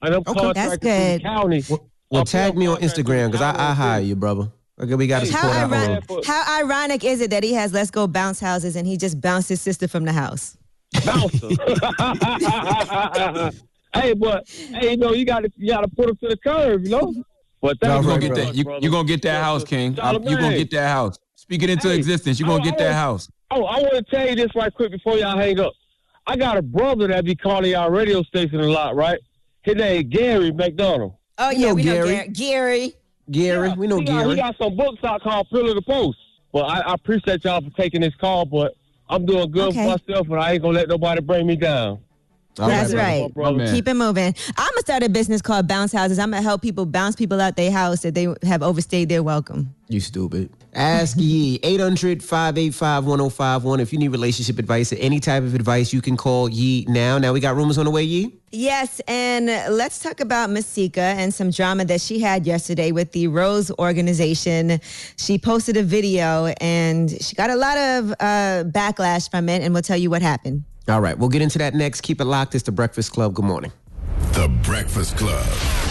And I'm Okay. contracted That's to the good. county. Well, Up here, tag me on I'm contracted to Instagram because I, I hire you, brother. Okay, we got to how, support our ironic, how ironic is it that he has Let's Go Bounce Houses and he just bounced his sister from the house? Bouncer. hey, but hey, you know you got to you got to put him to the curve, you know. But You thank gonna get that. much, You, brother. you gonna get that house, King. I'm- You gonna get that house. Speak it into Hey, existence. You're gonna I- get I that was- house. Oh, I want to tell you this right quick before y'all hang up. I got a brother that be calling y'all radio station a lot, right? His name Gary McDonald. Oh We yeah, know we know Gary. Gary. Gary. Gary, we know he got, Gary. He got some books out called Pillar the Post. But I, I appreciate y'all for taking this call, but I'm doing good Okay. for myself, and I ain't gonna let nobody bring me down. All That's brother. right. brother. Keep it moving. I'm gonna start a business called Bounce Houses. I'm gonna help people bounce people out their house that they have overstayed their welcome. You stupid. Ask Yee 800 585 1051. If you need relationship advice or any type of advice, you can call Yee now. Now we got rumors on the way, Yee. Yes, and let's talk about Masika and some drama that she had yesterday with the Rose organization. She posted a video and she got a lot of uh, backlash from it, and we'll tell you what happened. All right, we'll get into that next. Keep it locked. It's the Breakfast Club. Good morning. The Breakfast Club.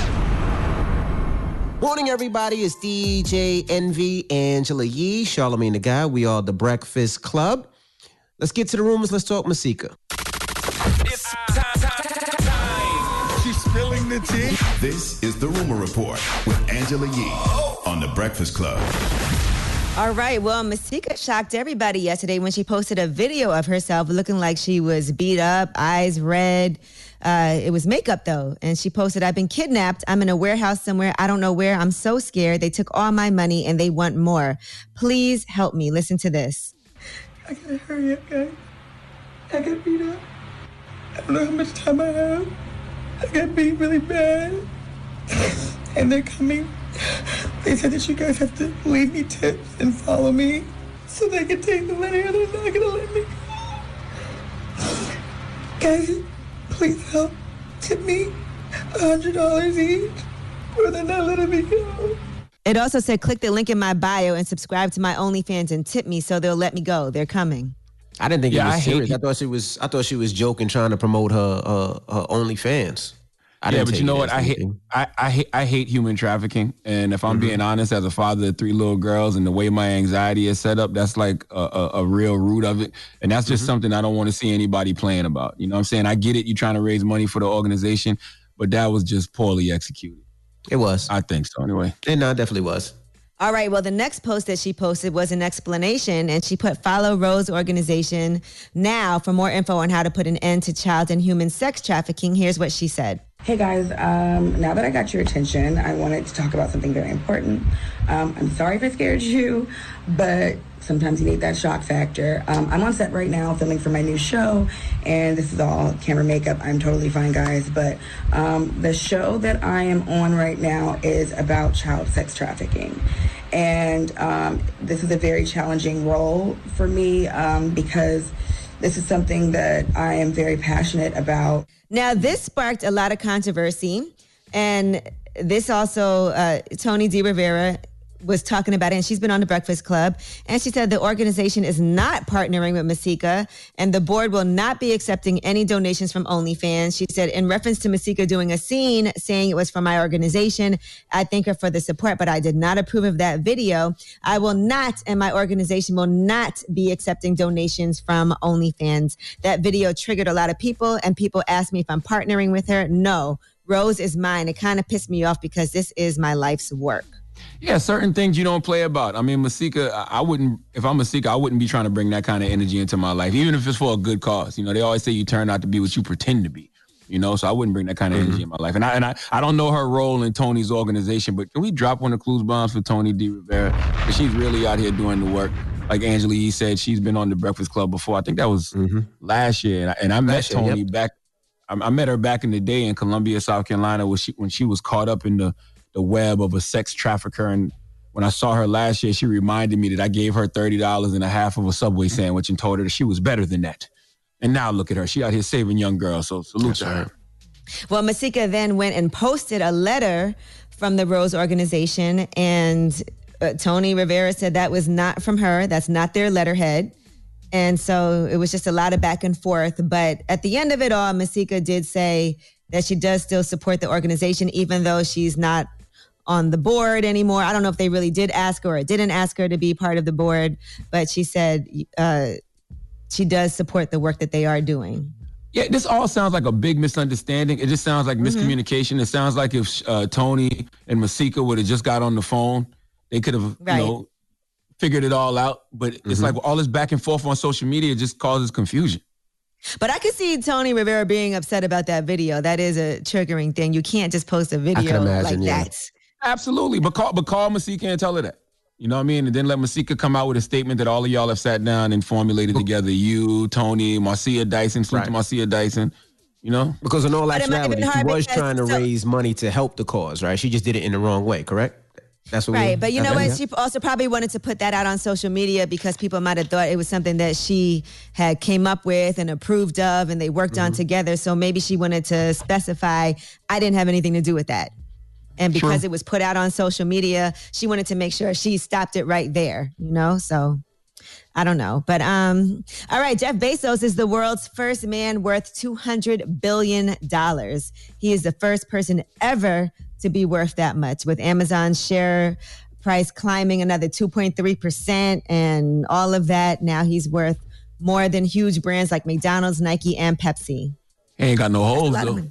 Morning, everybody. It's DJ Envy, Angela Yee, Charlemagne the God. We are the Breakfast Club. Let's get to the rumors. Let's talk Masika. She's spilling the tea. This is the Rumor Report with Angela Yee on the Breakfast Club. All right. Well, Masika shocked everybody yesterday when she posted a video of herself looking like she was beat up, eyes red. Uh, it was makeup though. And she posted, I've been kidnapped. I'm in a warehouse somewhere. I don't know where. I'm so scared. They took all my money and they want more. Please help me. Listen to this. I gotta hurry up, guys. I got beat up. I don't know how much time I have. I got beat really bad. and they're coming. They said that you guys have to leave me tips and follow me so they can take the money or they're not gonna let me go. Guys, please help. Tip me a hundred dollars each or they're not letting me go. It also said, click the link in my bio and subscribe to my OnlyFans and tip me so they'll let me go. They're coming. I didn't think Yeah, it was I serious. it. I thought she was. I thought she was joking, trying to promote her uh, her OnlyFans. I yeah, but you know what? I hate. I, I hate, I hate human trafficking. And if I'm Mm-hmm. being honest, as a father of three little girls, and the way my anxiety is set up, that's like a, a, a real root of it. And that's Mm-hmm. just something I don't want to see anybody playing about. You know what I'm saying? I get it. You're trying to raise money for the organization, but that was just poorly executed. It was. I think so. Anyway. It no, it definitely was. All right. Well, the next post that she posted was an explanation, and she put follow Rose organization now for more info on how to put an end to child and human sex trafficking. Here's what she said. Hey guys, um, now that I got your attention, I wanted to talk about something very important. Um, I'm sorry if I scared you, but sometimes you need that shock factor. Um, I'm on set right now filming for my new show, and this is all camera makeup. I'm totally fine, guys. But um, the show that I am on right now is about child sex trafficking. And um, this is a very challenging role for me um, because this is something that I am very passionate about. Now, this sparked a lot of controversy. And this also, uh, Tony D. Rivera was talking about it, and she's been on the Breakfast Club. And she said the organization is not partnering with Masika, and the board will not be accepting any donations from OnlyFans. She said, in reference to Masika doing a scene saying it was from my organization, I thank her for the support, but I did not approve of that video. I will not, and my organization will not be accepting donations from OnlyFans. That video triggered a lot of people, and people asked me if I'm partnering with her. No, Rose is mine. It kind of pissed me off because this is my life's work. Yeah, certain things you don't play about. I mean, Masika, I wouldn't, if I'm Masika, I wouldn't be trying to bring that kind of energy into my life, even if it's for a good cause. You know, they always say you turn out to be what you pretend to be. You know, so I wouldn't bring that kind of mm-hmm. energy in my life. And I and I, I don't know her role in Tony's organization, but can we drop one of the clues bombs for Tony D. Rivera? 'Cause she's really out here doing the work. Like Angela Yee said, she's been on the Breakfast Club before. I think that was mm-hmm. last year, and I, and I met year, Tony yep. back. I, I met her back in the day in Columbia, South Carolina, when she when she was caught up in the the web of a sex trafficker. And when I saw her last year, she reminded me that I gave her thirty dollars and a half of a Subway sandwich and told her that she was better than that. And now look at her; she out here saving young girls. So salute to her. Well, Masika then went and posted a letter from the Rose organization, and uh, Tony Rivera said that was not from her. That's not their letterhead. And so it was just a lot of back and forth. But at the end of it all, Masika did say that she does still support the organization, even though she's not on the board anymore. I don't know if they really did ask her or didn't ask her to be part of the board, but she said uh, she does support the work that they are doing. Yeah, this all sounds like a big misunderstanding. It just sounds like Mm-hmm. miscommunication. It sounds like if uh, Tony and Masika would have just got on the phone, they could have, Right. you know, figured it all out. But it's like all this back and forth on social media just causes confusion. But I could see Tony Rivera being upset about that video. That is a triggering thing. You can't just post a video like that. Absolutely. But call, but call Masika and tell her that. You know what I mean? And then let Masika come out with a statement that all of y'all have sat down and formulated together. You, Tony, Marcia Dyson, salute to Marcia Dyson. You know? Because in all But it might have actuality, she was trying to so- raise money to help the cause, right? She just did it in the wrong way, correct? That's what we- Right, but you know what? yeah. She also probably wanted to put that out on social media because people might have thought it was something that she had came up with and approved of, and they worked Mm-hmm. on together. So maybe she wanted to specify, I didn't have anything to do with that. And because True. it was put out on social media, she wanted to make sure she stopped it right there. You know, so I don't know. But um, all right, Jeff Bezos is the world's first man worth $200 billion. He is the first person ever to be worth that much, with Amazon's share price climbing another 2.3% and all of that. Now he's worth more than huge brands like McDonald's, Nike, and Pepsi. He ain't got no holes though.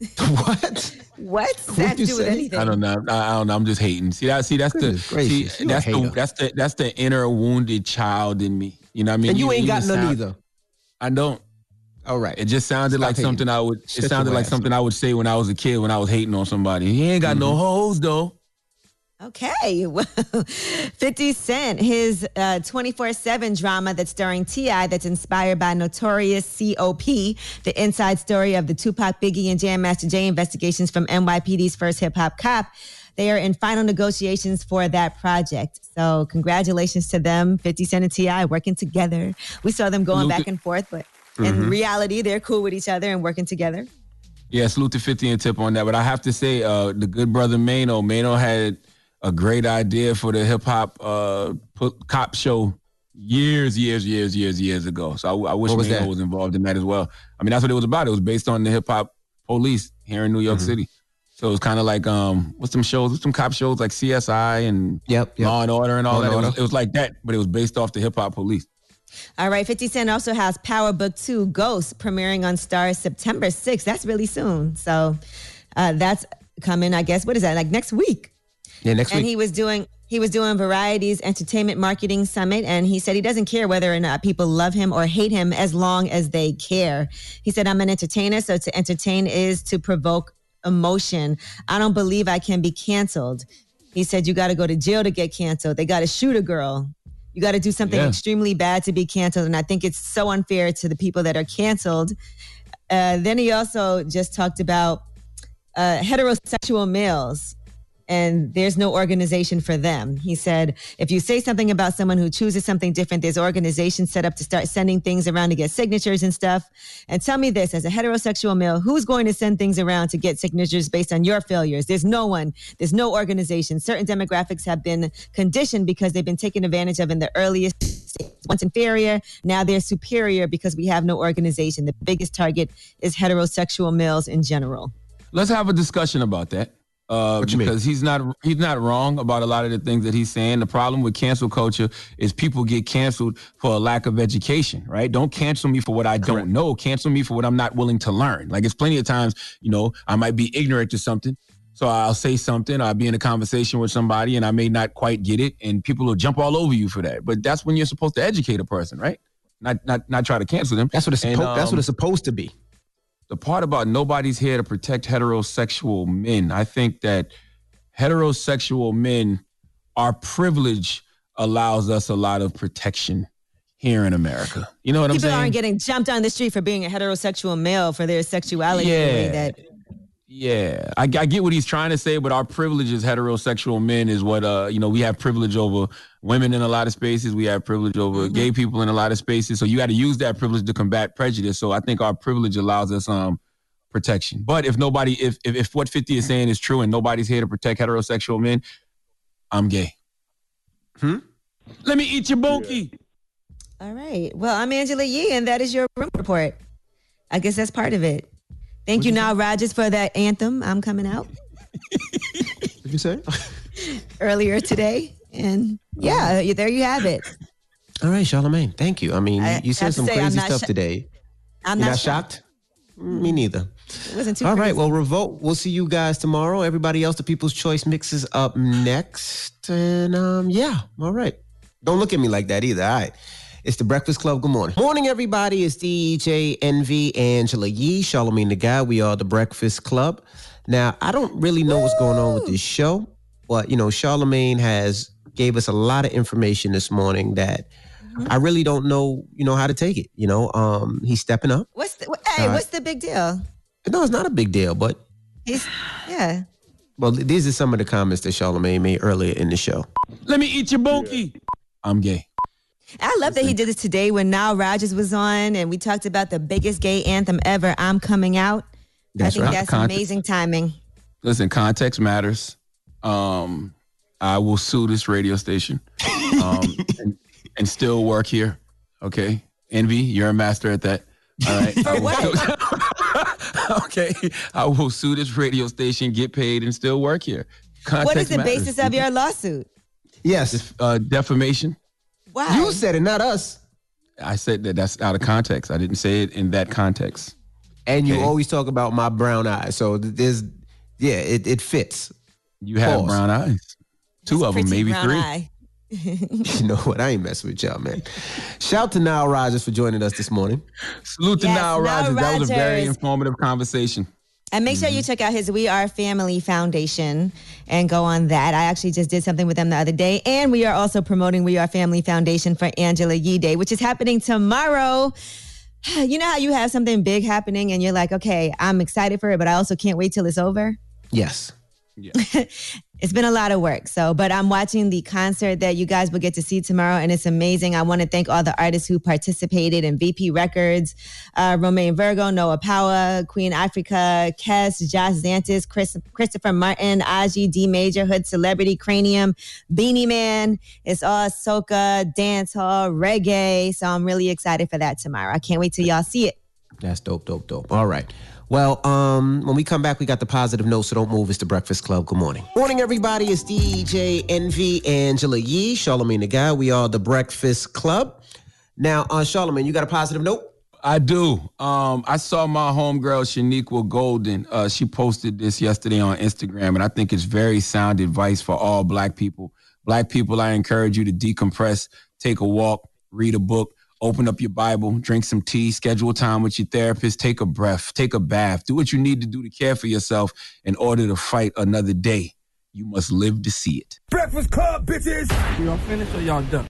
Money. What does that to do with anything? I don't know. I, I don't know. I'm just hating. See that? See that's Goodness the gracious, see you that's the that's the that's the inner wounded child in me. You know what I mean? And you ain't got none sound- either. I don't. All right. It just sounded Stop like hating. something I would. It sounded like ass something I would say when I was a kid when I was hating on somebody. He ain't got Mm-hmm. no hoes though. Okay. Well, 50 Cent, his 24 7 drama that's starring T.I., that's inspired by Notorious C.O.P., the inside story of the Tupac, Biggie, and Jam Master Jay investigations from NYPD's first hip hop cop. They are in final negotiations for that project. So, congratulations to them, 50 Cent and T.I. working together. We saw them going back and forth, but in Mhm. reality, they're cool with each other and working together. Yeah, salute to 50 and Tip on that. But I have to say, uh, the good brother Mano, Mano had a great idea for the hip hop uh, pu- cop show years, years, years, years, years ago. So I, I wish What was Mano that? was involved in that as well. I mean, that's what it was about. It was based on the hip hop police here in New York Mhm. City. So it was kind of like um, what's some shows? What's some cop shows like CSI and yep, Law and Order and all Law and that. It was, it was like that, but it was based off the hip hop police. All right, 50 Cent also has Power Book 2 Ghost premiering on Starz September 6th. That's really soon. So uh, that's coming, I guess. What is that? Like next week. Yeah, next and week. he was doing he was doing Variety's Entertainment Marketing Summit, and he said he doesn't care whether or not people love him or hate him as long as they care. He said, "I'm an entertainer, so to entertain is to provoke emotion. I don't believe I can be canceled. He said, You got to go to jail to get canceled. They got to shoot a girl. You got to do something Yeah. extremely bad to be canceled. And I think it's so unfair to the people that are canceled. Uh, then he also just talked about uh, heterosexual males and there's no organization for them. He said, if you say something about someone who chooses something different, there's organizations set up to start sending things around to get signatures and stuff. And tell me this as a heterosexual male, who's going to send things around to get signatures based on your failures? There's no one, there's no organization. Certain demographics have been conditioned because they've been taken advantage of in the earliest. Once inferior, now they're superior because we have no organization. The biggest target is heterosexual males in general. Let's have a discussion about that. Uh, because he's not he's not wrong about a lot of the things that he's saying. The problem with cancel culture is people get canceled for a lack of education, right? Don't cancel me for what I don't know. Cancel me for what I'm not willing to learn. Like it's plenty of times, you know, I might be ignorant to something. So I'll say something, I'll be in a conversation with somebody and I may not quite get it, and people will jump all over you for that. But that's when you're supposed to educate a person, right? Not not not try to cancel them. That's what it's supposed. that's what um, it's supposed to be. The part about nobody's here to protect heterosexual men. I think that heterosexual men, our privilege allows us a lot of protection here in America. You know what I'm saying? People aren't getting jumped on the street for being a heterosexual male for their sexuality. Yeah. that Yeah, I, I get what he's trying to say, but our privilege as heterosexual men is what uh you know we have privilege over women in a lot of spaces. We have privilege over gay people in a lot of spaces. So you got to use that privilege to combat prejudice. So I think our privilege allows us um protection. But if nobody, if if, if what Fifty is saying is true and nobody's here to protect heterosexual men, I'm gay. Hmm. Let me eat your bunkie. All right. Well, I'm Angela Yee, and that is your room report. I guess that's part of it. Thank you, Nile Rodgers, for that anthem. I'm coming out Did you say? earlier today, and yeah, there you have it. All right, Charlemagne. Thank you. I mean, I you said some crazy stuff sho- today. I'm You're not not shocked? Me neither. It wasn't too. All right. Well, revolt. We'll see you guys tomorrow. Everybody else, the People's Choice mixes up next, and um, yeah. All right. Don't look at me like that either. All right. It's the Breakfast Club. Good morning. Morning, everybody. It's DJ Envy, Angela Yee, Charlemagne the God. We are the Breakfast Club. Now, I don't really know what's going on with this show, but you know, Charlemagne has gave us a lot of information this morning that I really don't know, you know, how to take it. You know, um, he's stepping up. What's the, hey? All right. What's the big deal? No, it's not a big deal, but He's yeah. well, these are some of the comments that Charlemagne made earlier in the show. Let me eat your bunkie. I'm gay. I love that he did this today when Nile Rodgers was on, and we talked about the biggest gay anthem ever. I'm coming out. That's I think right. that's Context. amazing timing. Listen, context matters. Um, I will sue this radio station um, and, and still work here. Okay. Envy, you're a master at that. All right. I will- okay. I will sue this radio station, get paid, and still work here. Context what is the matters. basis of your lawsuit? Yes. Uh, defamation. Why? You said it, not us. I said that that's out of context. I didn't say it in that context. And you Okay. always talk about my brown eyes. So th- there's, yeah, it, it fits. You have Pause. brown eyes. Two of them, Pretty maybe brown three. eye. You know what? I ain't messing with y'all, man. Shout to Nile Rodgers for joining us this morning. Salute to Yes, Nile Nile Rodgers. That was a very Rodgers. informative conversation. And make sure Mm-hmm. you check out his We Are Family Foundation and go on that. I actually just did something with them the other day. And we are also promoting We Are Family Foundation for Angela Yee Day, which is happening tomorrow. You know how you have something big happening and you're like, okay, I'm excited for it, but I also can't wait till it's over? Yes. it's been a lot of work. So, but I'm watching the concert that you guys will get to see tomorrow, and it's amazing. I want to thank all the artists who participated in VP Records, uh, Romaine Virgo, Noah Powa, Queen Ifrica, Kes, Josh Zantis, Chris, Christopher Martin, Aji, D Major, Hood Celebrityy, Kranium, Beenie Man. It's all soca, dance hall, reggae. So I'm really excited for that tomorrow. I can't wait till y'all see it. That's dope, dope, dope. All right. Well, um, when we come back, we got the positive note, so don't move. It's the Breakfast Club. Good morning. Morning, everybody. It's DJ Envy Angela Yee, Charlemagne the God. We are the Breakfast Club. Now, uh, Charlemagne, you got a positive note? I do. Um, I saw my homegirl Shaniqua Golden. Uh, she posted this yesterday on Instagram, and I think it's very sound advice for all black people. Black people, I encourage you to decompress, take a walk, read a book, Open up your Bible, drink some tea, schedule time with your therapist, take a breath, take a bath, do what you need to do to care for yourself in order to fight another day. You must live to see it. Breakfast Club, bitches. Y'all finished or y'all done?